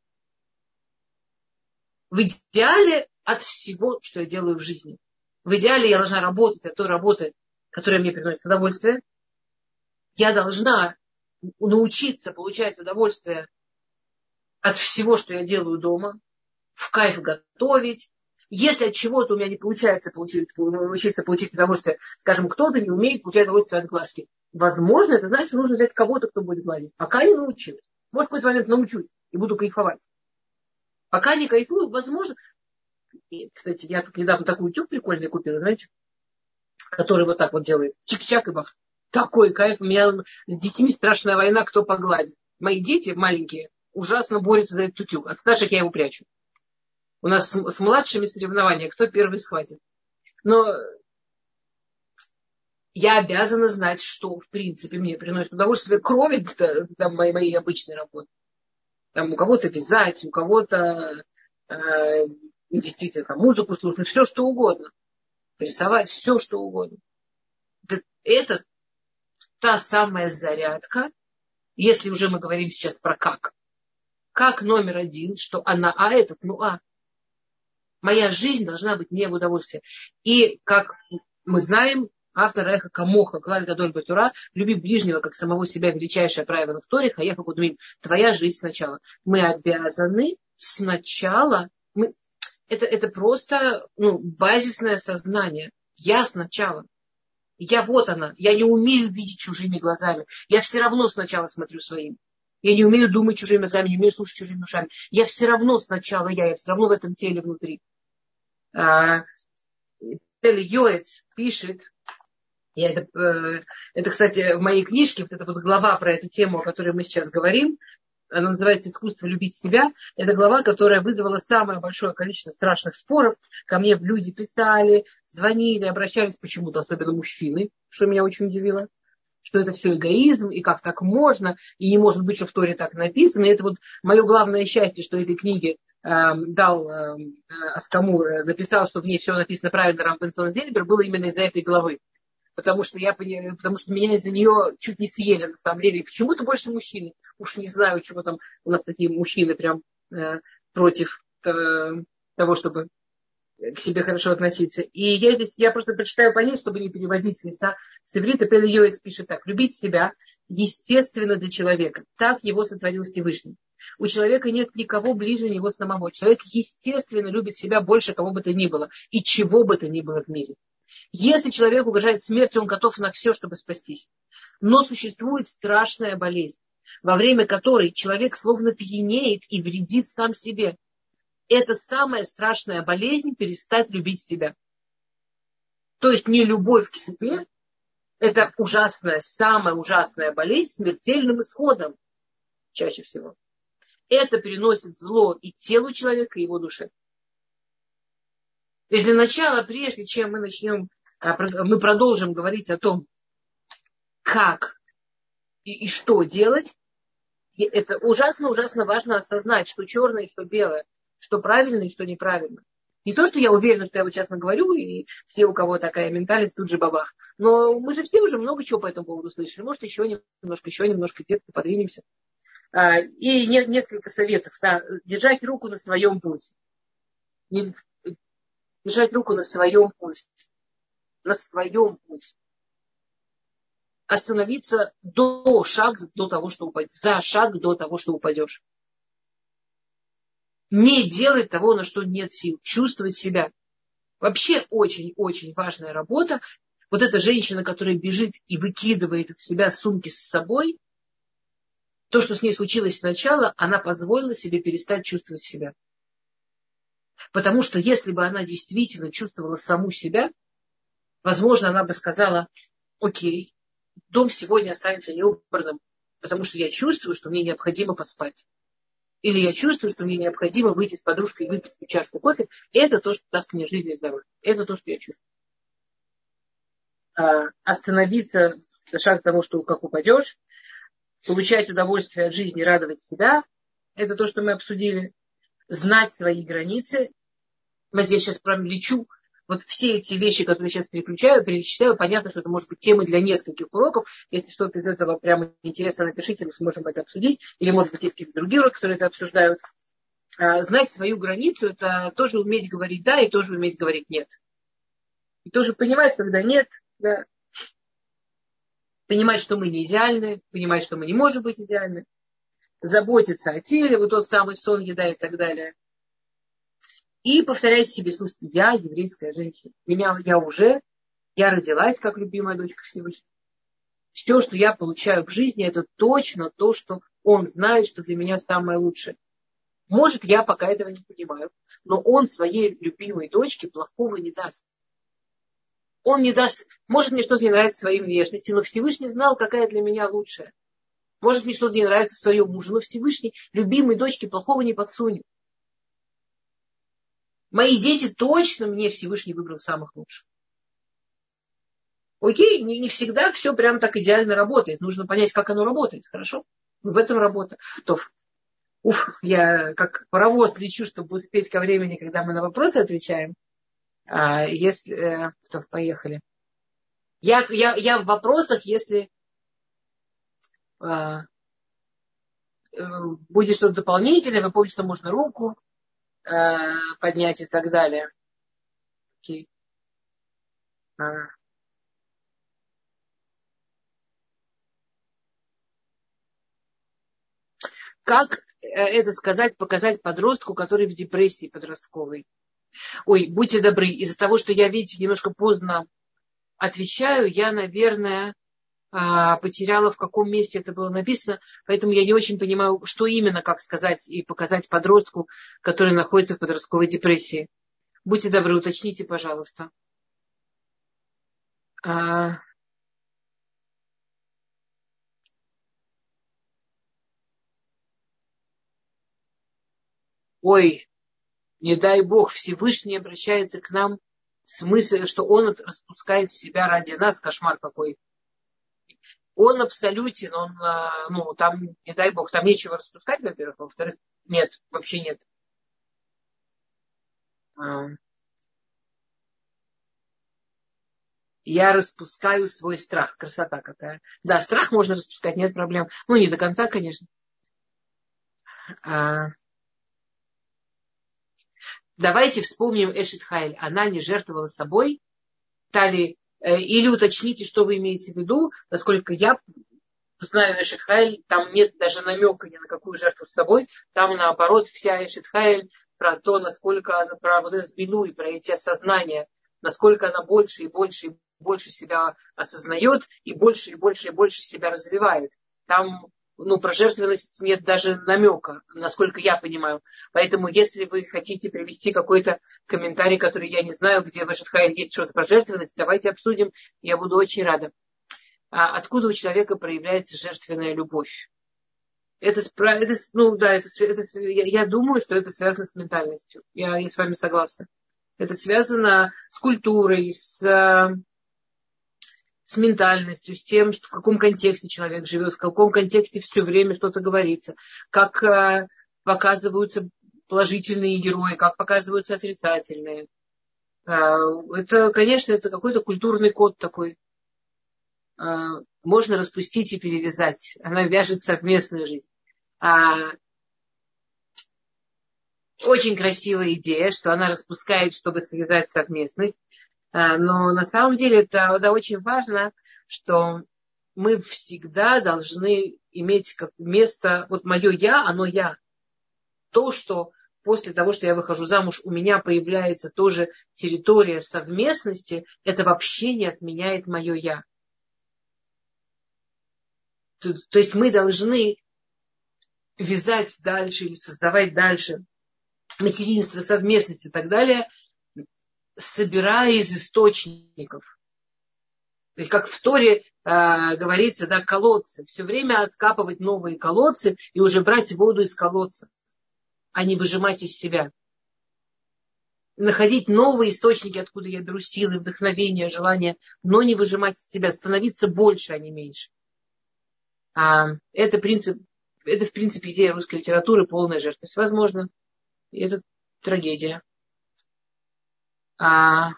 В идеале от всего, что я делаю в жизни. В идеале я должна работать от той работы, которая мне приносит удовольствие. Я должна научиться получать удовольствие от всего, что я делаю дома, в кайф готовить, если от чего-то у меня не получается получить, научиться получить удовольствие, скажем, кто-то не умеет получать удовольствие от глазки, возможно, это значит, нужно взять кого-то, кто будет гладить. Пока не научилась. Может, в какой-то момент научусь и буду кайфовать. Пока не кайфую, возможно. И, кстати, я тут недавно такой утюг прикольный купила, знаете, который вот так вот делает. Чик-чак и бах. Такой кайф. У меня с детьми страшная война, кто погладит. Мои дети маленькие ужасно борются за этот утюг. От старших я его прячу. У нас с, с младшими соревнования, кто первый схватит. Но я обязана знать, что, в принципе, мне приносит удовольствие, кроме там, моей, моей обычной работы. Там у кого-то вязать, у кого-то э, действительно там, музыку слушать, все что угодно. Рисовать, все что угодно. Это та самая зарядка, если уже мы говорим сейчас про как. Как номер один, что она, а этот, ну а. Моя жизнь должна быть мне в удовольствие. И, как мы знаем, Автор Реха Камоха, Клаль Гадоль Батура, люби ближнего, как самого себя, величайшее правило в Торе, Хаяха Кудумим, твоя жизнь сначала. Мы обязаны сначала, мы, это, это просто ну, базисное сознание. Я сначала. Я вот она. Я не умею видеть чужими глазами. Я все равно сначала смотрю своим. Я не умею думать чужими мозгами, не умею слушать чужими ушами. Я все равно сначала я, я все равно в этом теле внутри. А, Йоэц пишет, я это, э, это, кстати, в моей книжке, вот эта вот глава про эту тему, о которой мы сейчас говорим, она называется «Искусство любить себя». Это глава, которая вызвала самое большое количество страшных споров. Ко мне люди писали, звонили, обращались почему-то, особенно мужчины, что меня очень удивило что это все эгоизм, и как так можно, и не может быть, что в Торе так написано. И это вот мое главное счастье, что этой книге э, дал э, Аскамур, э, написал, что в ней все написано правильно Рамбенсон Зельбер, было именно из-за этой главы потому что я потому что меня из-за нее чуть не съели на самом деле. почему-то больше мужчины. Уж не знаю, чего там у нас такие мужчины прям э, против э, того, чтобы к себе хорошо относиться. И я здесь, я просто прочитаю по ней, чтобы не переводить с листа. С иврита Йоэц пишет так. Любить себя естественно для человека. Так его сотворил Всевышний. У человека нет никого ближе него самого. Человек естественно любит себя больше кого бы то ни было. И чего бы то ни было в мире. Если человек угрожает смертью, он готов на все, чтобы спастись. Но существует страшная болезнь, во время которой человек словно пьянеет и вредит сам себе. Это самая страшная болезнь перестать любить себя. То есть не любовь к себе, это ужасная, самая ужасная болезнь смертельным исходом чаще всего. Это переносит зло и телу человека, и его душе. То есть для начала, прежде чем мы начнем а мы продолжим говорить о том, как и, и что делать, и это ужасно-ужасно важно осознать, что черное что белое, что правильно и что неправильно. Не то, что я уверена, что я вот честно говорю, и все, у кого такая ментальность, тут же бабах. Но мы же все уже много чего по этому поводу слышали. Может, еще немножко, еще немножко где-то подвинемся. А, и несколько советов. Да, держать руку на своем пульсе. Держать руку на своем пульсе на своем пути. Остановиться до шаг до того, что упадешь. За шаг до того, что упадешь. Не делать того, на что нет сил. Чувствовать себя. Вообще очень-очень важная работа. Вот эта женщина, которая бежит и выкидывает от себя сумки с собой, то, что с ней случилось сначала, она позволила себе перестать чувствовать себя. Потому что если бы она действительно чувствовала саму себя, возможно, она бы сказала, окей, дом сегодня останется неубранным, потому что я чувствую, что мне необходимо поспать. Или я чувствую, что мне необходимо выйти с подружкой и выпить чашку кофе. Это то, что даст мне жизнь и здоровье. Это то, что я чувствую. А, остановиться шаг того, что как упадешь. Получать удовольствие от жизни, радовать себя. Это то, что мы обсудили. Знать свои границы. Я сейчас прям лечу вот все эти вещи, которые я сейчас переключаю, перечисляю, понятно, что это может быть темы для нескольких уроков. Если что-то из этого прямо интересно, напишите, мы сможем это обсудить. Или, может быть, есть какие-то другие уроки, которые это обсуждают. А, знать свою границу, это тоже уметь говорить да и тоже уметь говорить нет. И тоже понимать, когда нет, да. Понимать, что мы не идеальны, понимать, что мы не можем быть идеальны. Заботиться о теле, вот тот самый сон, еда и так далее – и повторяйте себе, слушайте, я еврейская женщина. Меня, я уже, я родилась как любимая дочка Всевышнего. Все, что я получаю в жизни, это точно то, что он знает, что для меня самое лучшее. Может, я пока этого не понимаю, но он своей любимой дочке плохого не даст. Он не даст, может, мне что-то не нравится в своей внешности, но Всевышний знал, какая для меня лучшая. Может, мне что-то не нравится в своем муже, но Всевышний любимой дочке плохого не подсунет. Мои дети точно мне Всевышний выбрал самых лучших. Окей, не, не всегда все прям так идеально работает. Нужно понять, как оно работает. Хорошо? В этом работа. То, уф, я как паровоз лечу, чтобы успеть ко времени, когда мы на вопросы отвечаем. А, если... Э, так, поехали. Я, я, я в вопросах, если а, э, будет что-то дополнительное, вы помните, что можно руку а, поднять и так далее. Окей. А. Как это сказать, показать подростку, который в депрессии подростковой? Ой, будьте добры, из-за того, что я, видите, немножко поздно отвечаю, я, наверное, а, потеряла, в каком месте это было написано, поэтому я не очень понимаю, что именно, как сказать и показать подростку, который находится в подростковой депрессии. Будьте добры, уточните, пожалуйста. А, ой, не дай Бог, Всевышний обращается к нам с мыслью, что Он распускает себя ради нас, кошмар какой. Он абсолютен, он, а, ну, там, не дай Бог, там нечего распускать, во-первых, во-вторых, нет, вообще нет. А. Я распускаю свой страх. Красота какая. Да, страх можно распускать, нет проблем. Ну, не до конца, конечно. А, давайте вспомним Эшет Хайль. Она не жертвовала собой. Тали, э, или уточните, что вы имеете в виду. Насколько я знаю Эшет Хайль, там нет даже намека ни на какую жертву с собой. Там, наоборот, вся Эшет Хайль про то, насколько она, про вот этот вину и про эти осознания, насколько она больше и больше и больше себя осознает и больше и больше и больше себя развивает. Там ну, про жертвенность нет даже намека, насколько я понимаю. Поэтому, если вы хотите привести какой-то комментарий, который я не знаю, где в Эшетхайм есть что-то про жертвенность, давайте обсудим, я буду очень рада. А откуда у человека проявляется жертвенная любовь? Это, это ну да, это, это, я, я думаю, что это связано с ментальностью. Я, я с вами согласна. Это связано с культурой, с с ментальностью, с тем, что в каком контексте человек живет, в каком контексте все время что-то говорится, как э, показываются положительные герои, как показываются отрицательные. Э, это, конечно, это какой-то культурный код такой. Э, можно распустить и перевязать. Она вяжет совместную жизнь. А, очень красивая идея, что она распускает, чтобы связать совместность. А, но на самом деле это да, очень важно, что мы всегда должны иметь как место, вот мое я, оно я. То, что после того, что я выхожу замуж, у меня появляется тоже территория совместности, это вообще не отменяет мое я. То, то есть мы должны вязать дальше или создавать дальше материнство, совместность и так далее – собирая из источников. То есть, как в Торе э, говорится, да, колодцы. Все время откапывать новые колодцы и уже брать воду из колодца, а не выжимать из себя. Находить новые источники, откуда я беру силы, вдохновение, желание, но не выжимать из себя, становиться больше, а не меньше. А, это, принцип, это, в принципе, идея русской литературы, полная жертвность. Возможно, это трагедия а,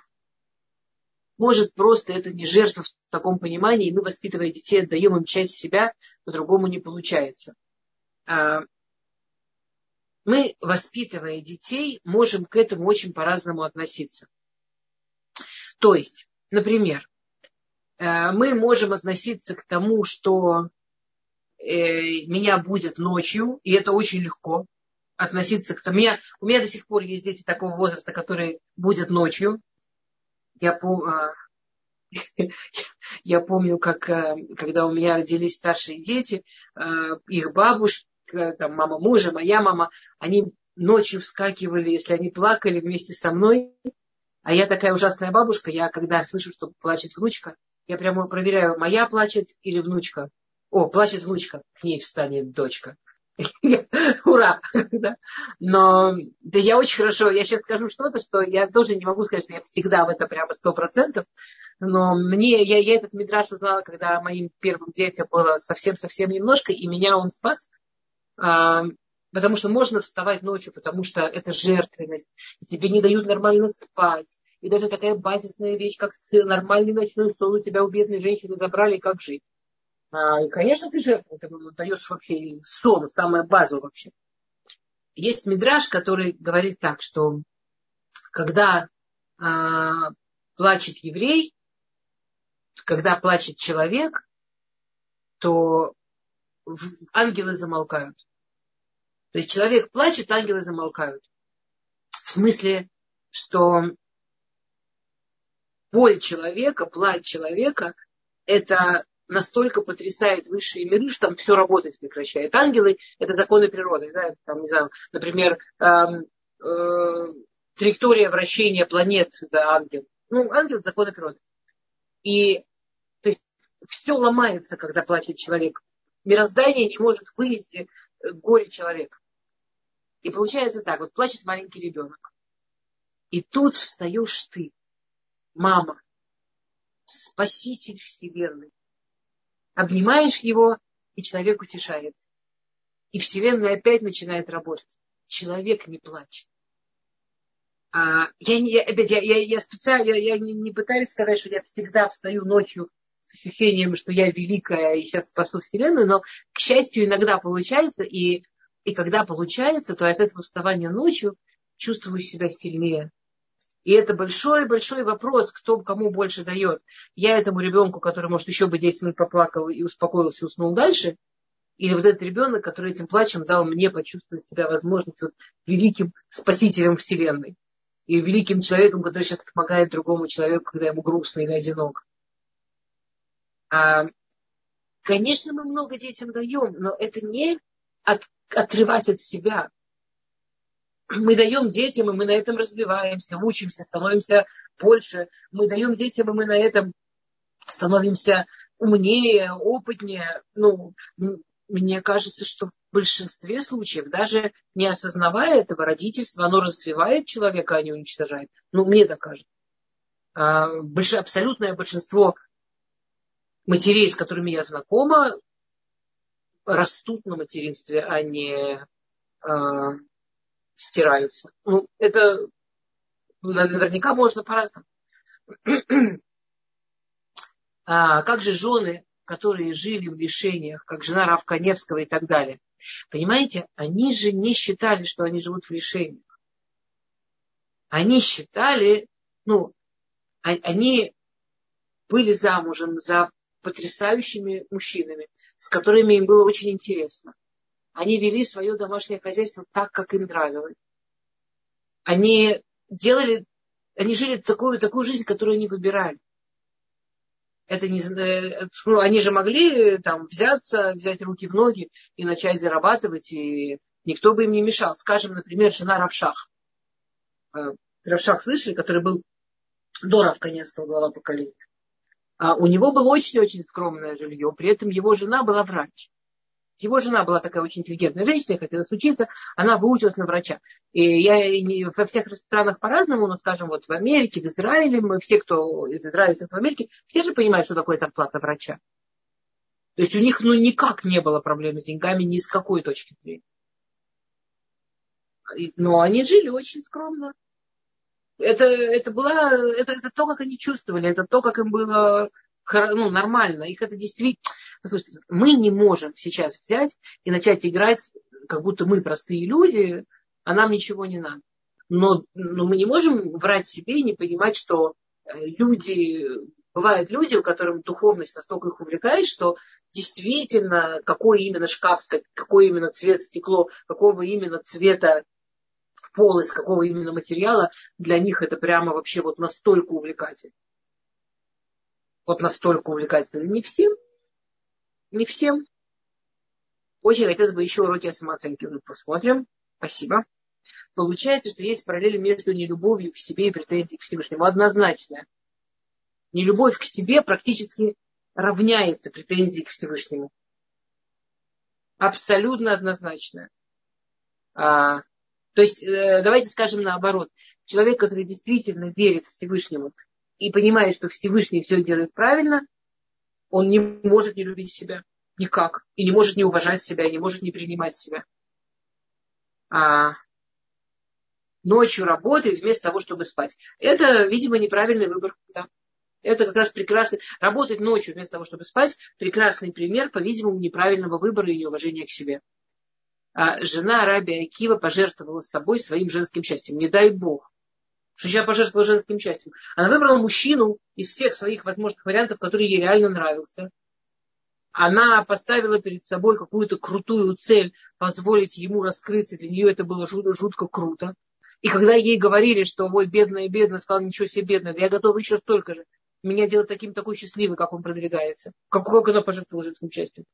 может просто это не жертва в таком понимании, и мы, воспитывая детей, отдаем им часть себя, по-другому не получается. А, мы, воспитывая детей, можем к этому очень по-разному относиться. То есть, например, э, мы можем относиться к тому, что э, меня будет ночью, и это очень легко относиться к. У у меня до сих пор есть дети такого возраста, которые будут ночью. Я, пом, а, я помню, как а, когда у меня родились старшие дети, а, их бабушка, там, мама мужа, моя мама, они ночью вскакивали, если они плакали вместе со мной. А я такая ужасная бабушка, я когда слышу, что плачет внучка, я прямо проверяю, моя плачет или внучка. О, плачет внучка, к ней встанет дочка. Ура! Но да я очень хорошо, я сейчас скажу что-то, что я тоже не могу сказать, что я всегда в это прямо сто процентов, но мне, я, я этот мидраж узнала, когда моим первым детям было совсем-совсем немножко, и меня он спас, а, потому что можно вставать ночью, потому что это жертвенность, тебе не дают нормально спать, и даже такая базисная вещь, как нормальный ночной сон у тебя у бедной женщины забрали, как жить. А, и, конечно, ты жертву, ты даешь вообще сон, самая базу вообще. Есть мидраж, который говорит так, что когда а, плачет еврей, когда плачет человек, то ангелы замолкают. То есть человек плачет, ангелы замолкают. В смысле, что боль человека, плач человека, это настолько потрясает высшие миры, что там все работать прекращает. Ангелы – это законы природы. Да? Там, не знаю, например, эм, э, траектория вращения планет – это ангел. Ну, ангел – законы природы. И то есть, все ломается, когда плачет человек. Мироздание не может вынести э, горе человека. И получается так, вот плачет маленький ребенок. И тут встаешь ты, мама, спаситель Вселенной. Обнимаешь его, и человек утешается. И Вселенная опять начинает работать. Человек не плачет. А, я, я, опять, я, я, я специально, я, я не, не пытаюсь сказать, что я всегда встаю ночью с ощущением, что я великая и сейчас спасу Вселенную, но, к счастью, иногда получается, и, и когда получается, то от этого вставания ночью чувствую себя сильнее. И это большой-большой вопрос, кто кому больше дает. Я этому ребенку, который, может, еще бы 10 минут поплакал и успокоился, и уснул дальше, или вот этот ребенок, который этим плачем дал мне почувствовать себя возможность вот великим спасителем Вселенной. И великим человеком, который сейчас помогает другому человеку, когда ему грустно или одинок. А, конечно, мы много детям даем, но это не от, отрывать от себя мы даем детям, и мы на этом развиваемся, учимся, становимся больше. Мы даем детям, и мы на этом становимся умнее, опытнее. Ну, мне кажется, что в большинстве случаев, даже не осознавая этого, родительство, оно развивает человека, а не уничтожает. Ну, мне так кажется. А, больш... Абсолютное большинство матерей, с которыми я знакома, растут на материнстве, а не а, стираются. Ну, это наверняка можно по-разному. А как же жены, которые жили в лишениях, как жена Равка Невского и так далее? Понимаете, они же не считали, что они живут в лишениях. Они считали, ну, а, они были замужем за потрясающими мужчинами, с которыми им было очень интересно. Они вели свое домашнее хозяйство так, как им нравилось. Они делали, они жили такую, такую жизнь, которую они выбирали. Это не, э, ну, они же могли там взяться, взять руки в ноги и начать зарабатывать, и никто бы им не мешал. Скажем, например, жена Равшах. Э, Равшах слышали, который был до Равканевского глава поколения. А у него было очень-очень скромное жилье, при этом его жена была врач. Его жена была такая очень интеллигентная женщина, хотела учиться, она выучилась на врача. И я во всех странах по-разному, но, скажем, вот в Америке, в Израиле, мы все, кто из Израиля, в Америке, все же понимают, что такое зарплата врача. То есть у них ну, никак не было проблем с деньгами ни с какой точки зрения. Но они жили очень скромно. Это, это, было, это, это то, как они чувствовали, это то, как им было ну, нормально. Их это действительно Послушайте, мы не можем сейчас взять и начать играть, как будто мы простые люди, а нам ничего не надо. Но, но мы не можем врать себе и не понимать, что э, люди, бывают люди, у которых духовность настолько их увлекает, что действительно, какой именно шкаф, какой именно цвет стекло, какого именно цвета пол, из какого именно материала, для них это прямо вообще вот настолько увлекательно. Вот настолько увлекательно. Не всем, не всем. Очень хотелось бы еще уроки о самооценке посмотрим. Спасибо. Получается, что есть параллель между нелюбовью к себе и претензией к Всевышнему. Однозначно. Нелюбовь к себе практически равняется претензии к Всевышнему. Абсолютно однозначно. А, то есть, э, давайте скажем наоборот. Человек, который действительно верит Всевышнему и понимает, что Всевышний все делает правильно, он не может не любить себя никак. И не может не уважать себя, и не может не принимать себя. А ночью работает вместо того, чтобы спать. Это, видимо, неправильный выбор. Да. Это как раз прекрасный. Работать ночью вместо того, чтобы спать, прекрасный пример, по-видимому, неправильного выбора и неуважения к себе. А жена Раби Акива пожертвовала собой своим женским счастьем. Не дай бог что сейчас пожертвовала женским счастьем. Она выбрала мужчину из всех своих возможных вариантов, который ей реально нравился. она поставила перед собой какую-то крутую цель, позволить ему раскрыться. Для нее это было жутко, жутко круто. И когда ей говорили, что ой, бедная, бедная, сказала, ничего себе, бедная, я готова еще столько же. Меня делать таким такой счастливый, как он продвигается. Как, как она пожертвовала женским участием.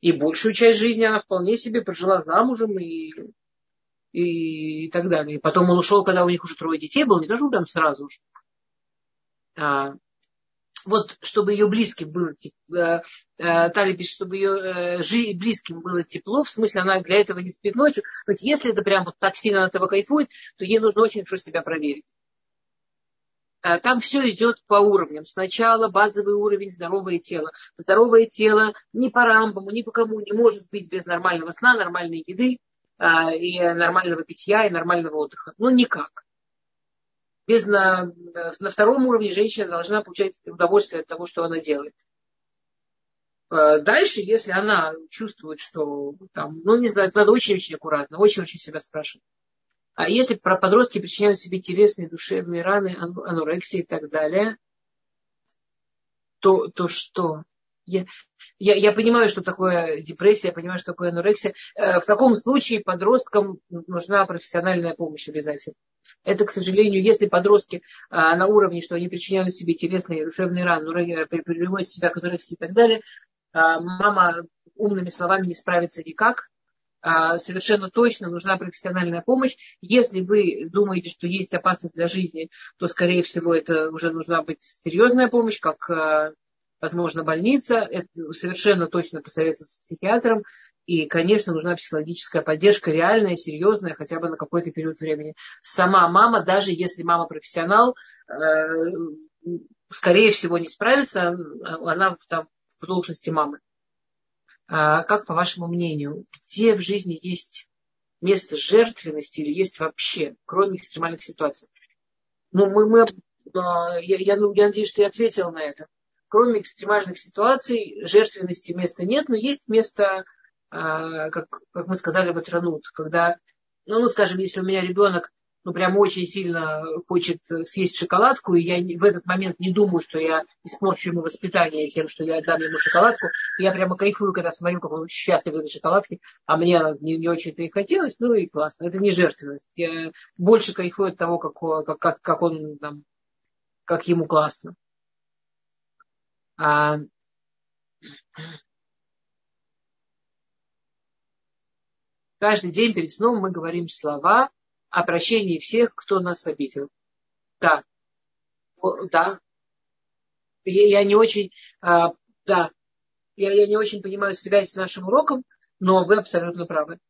И большую часть жизни она вполне себе прожила замужем и, и, и так далее. И потом он ушел, когда у них уже трое детей было, не то, что там сразу же. А, вот чтобы ее близким было э, э, Тали пишет, чтобы ее э, близким было тепло, в смысле она для этого не спит ночью. Ведь если это прям вот так сильно от этого кайфует, то ей нужно очень хорошо себя проверить. Там все идет по уровням. Сначала базовый уровень здоровое тело. Здоровое тело ни по рамбаму, ни по кому не может быть без нормального сна, нормальной еды и нормального питья и нормального отдыха. Ну, никак без на, на втором уровне женщина должна получать удовольствие от того, что она делает. Э, дальше, если она чувствует, что там, ну не знаю, надо очень-очень аккуратно, очень-очень себя спрашивать. А если про подростки причиняют себе телесные, душевные раны, анорексии и так далее, то, то что? Я, я, я понимаю, что такое депрессия, я понимаю, что такое анорексия. Э, в таком случае подросткам нужна профессиональная помощь обязательно. Это, к сожалению, если подростки а, на уровне, что они причиняют себе телесные и душевные раны, ну, приводят себя к анорексии и так далее, а, мама умными словами не справится никак. А, совершенно точно нужна профессиональная помощь. Если вы думаете, что есть опасность для жизни, то, скорее всего, это уже нужна быть серьезная помощь, как а, возможно, больница, это совершенно точно посоветоваться с психиатром, и, конечно, нужна психологическая поддержка, реальная, серьезная, хотя бы на какой-то период времени. Сама мама, даже если мама профессионал, э, скорее всего, не справится, она там в должности мамы. А как, по вашему мнению, где в жизни есть место жертвенности или есть вообще, кроме экстремальных ситуаций? Ну, мы, мы, а, я, я, ну, я надеюсь, что я ответила на это. Кроме экстремальных ситуаций, жертвенности места нет, но есть место а, как, как мы сказали, в Атранут, когда, ну, ну, скажем, если у меня ребенок, ну, прям очень сильно хочет съесть шоколадку, и я в этот момент не думаю, что я испорчу ему воспитание тем, что я отдам ему шоколадку, я прямо кайфую, когда смотрю, как он счастлив в этой шоколадке, а мне не, не очень-то и хотелось, ну и классно. Это не жертвенность. Я больше кайфую от того, как, как, как он там, как ему классно. А, Каждый день перед сном мы говорим слова о прощении всех, кто нас обидел. Да. О, да. Я, я не очень, а, да, я, я не очень понимаю связь с нашим уроком, но вы абсолютно правы.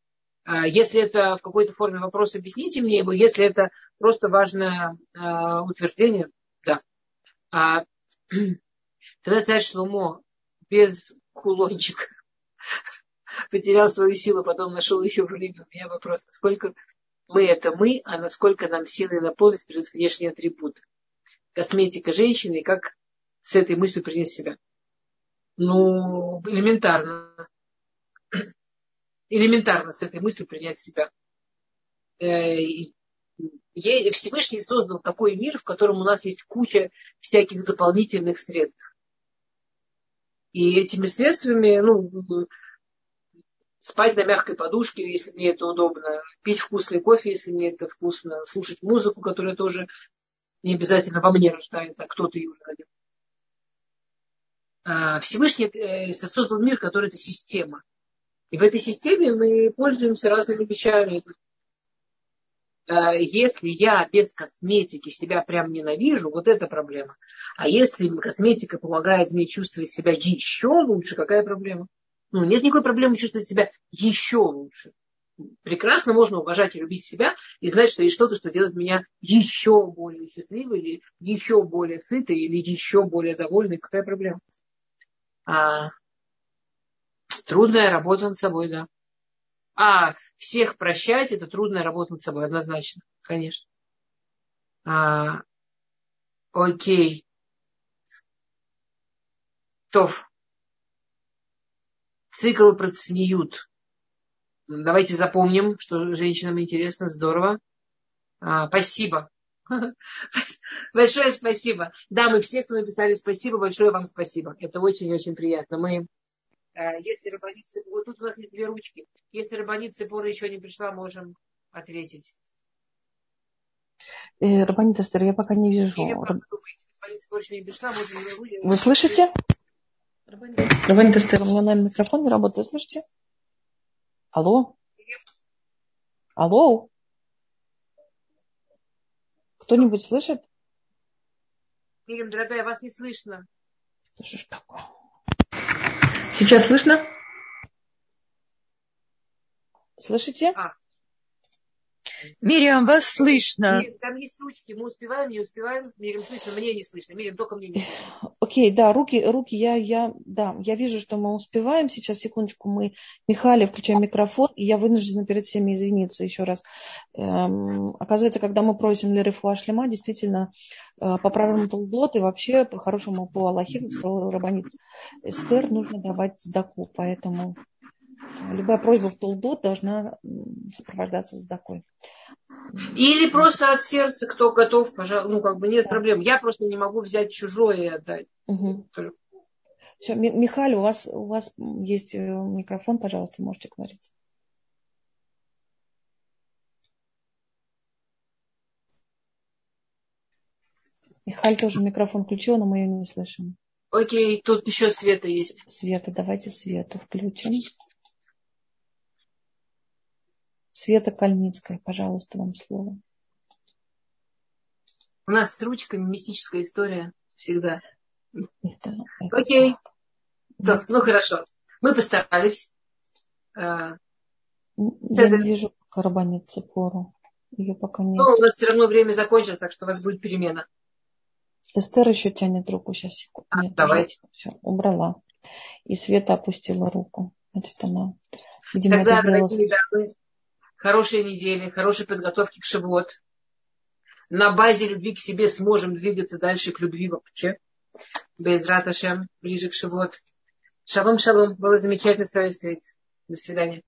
А, если это в какой-то форме вопрос, объясните мне его. Если это просто важное а, утверждение, да. Тогда царь Шлумо без кулончика потерял свою силу, потом нашел еще время. У меня вопрос, насколько мы это мы, а насколько нам силы наполнить придут внешние атрибуты. Косметика женщины, и как с этой мыслью принять себя. Ну, элементарно. Элементарно с этой мыслью принять себя. Э, Всевышний создал такой мир, в котором у нас есть куча всяких дополнительных средств. И этими средствами, ну, спать на мягкой подушке, если мне это удобно, пить вкусный кофе, если мне это вкусно, слушать музыку, которая тоже не обязательно во мне рождается, а кто-то ее уже родил. А, Всевышний э, создал мир, который это система. И в этой системе мы пользуемся разными вещами. А, если я без косметики себя прям ненавижу, вот это проблема. А если косметика помогает мне чувствовать себя еще лучше, какая проблема? Ну, нет никакой проблемы чувствовать себя еще лучше. Прекрасно можно уважать и любить себя и знать, что есть что-то, что делает меня еще более счастливой, или еще более сытой, или еще более довольной. Какая проблема? А, трудная работа над собой, да. А всех прощать это трудная работа над собой, однозначно, конечно. А, окей. Тов цикл процниют. Давайте запомним, что женщинам интересно, здорово. А, спасибо. Большое спасибо. Да, мы все, кто написали спасибо, большое вам спасибо. Это очень-очень приятно. Мы если Рабанит вот тут у нас есть две ручки. Если Рабанит Цепора еще не пришла, можем ответить. Э, Рабанит Эстер, я пока не вижу. Или, Раб... Вы слышите? Рабанит Эстер, у меня, наверное, микрофон не работает. Слышите? Алло? Алло? Кто-нибудь слышит? Мирим, дорогая, вас не слышно. Что ж такое? Сейчас слышно? Слышите? А. Мириам, вас слышно. Там есть ручки, мы успеваем, не успеваем. Мириам слышно, мне не слышно. Мириам, только мне не слышно. Окей, okay, да, руки, руки, я, я, да, я вижу, что мы успеваем. Сейчас, секундочку, мы, Михаил, включаем микрофон, и я вынуждена перед всеми извиниться еще раз. Эм, оказывается, когда мы просим Лерифу Ашлема, действительно, э, по правилам Толдот и вообще, по-хорошему, по Аллахе, как сказал Рабанит Эстер, нужно давать сдаку, поэтому Любая просьба в Толдот должна сопровождаться с такой. Или просто от сердца, кто готов, пожалуйста, ну, как бы нет да. проблем. Я просто не могу взять чужое и отдать. Угу. Все, Михаил, у вас, у вас есть э, микрофон, пожалуйста, можете говорить. Михаил тоже микрофон включил, но мы ее не слышим. Окей, тут еще Света есть. Света, давайте Свету включим. Света Кальницкая, пожалуйста, вам слово. У нас с ручками мистическая история всегда. Это, это Окей. Так, ну хорошо. Мы постарались. А, Я не вижу карабанит цепору. Ее пока нет. Ну, у нас все равно время закончилось, так что у вас будет перемена. Эстер еще тянет руку. Сейчас, секунду. А, нет, давайте. Все, убрала. И Света опустила руку. Значит, она, видимо, Тогда, это сделала... дорогие дамы, хорошей недели, хорошей подготовки к Шивот. На базе любви к себе сможем двигаться дальше к любви вообще. Без раташем, ближе к Шивот. Шалом, шалом. Было замечательно с вами встретиться. До свидания.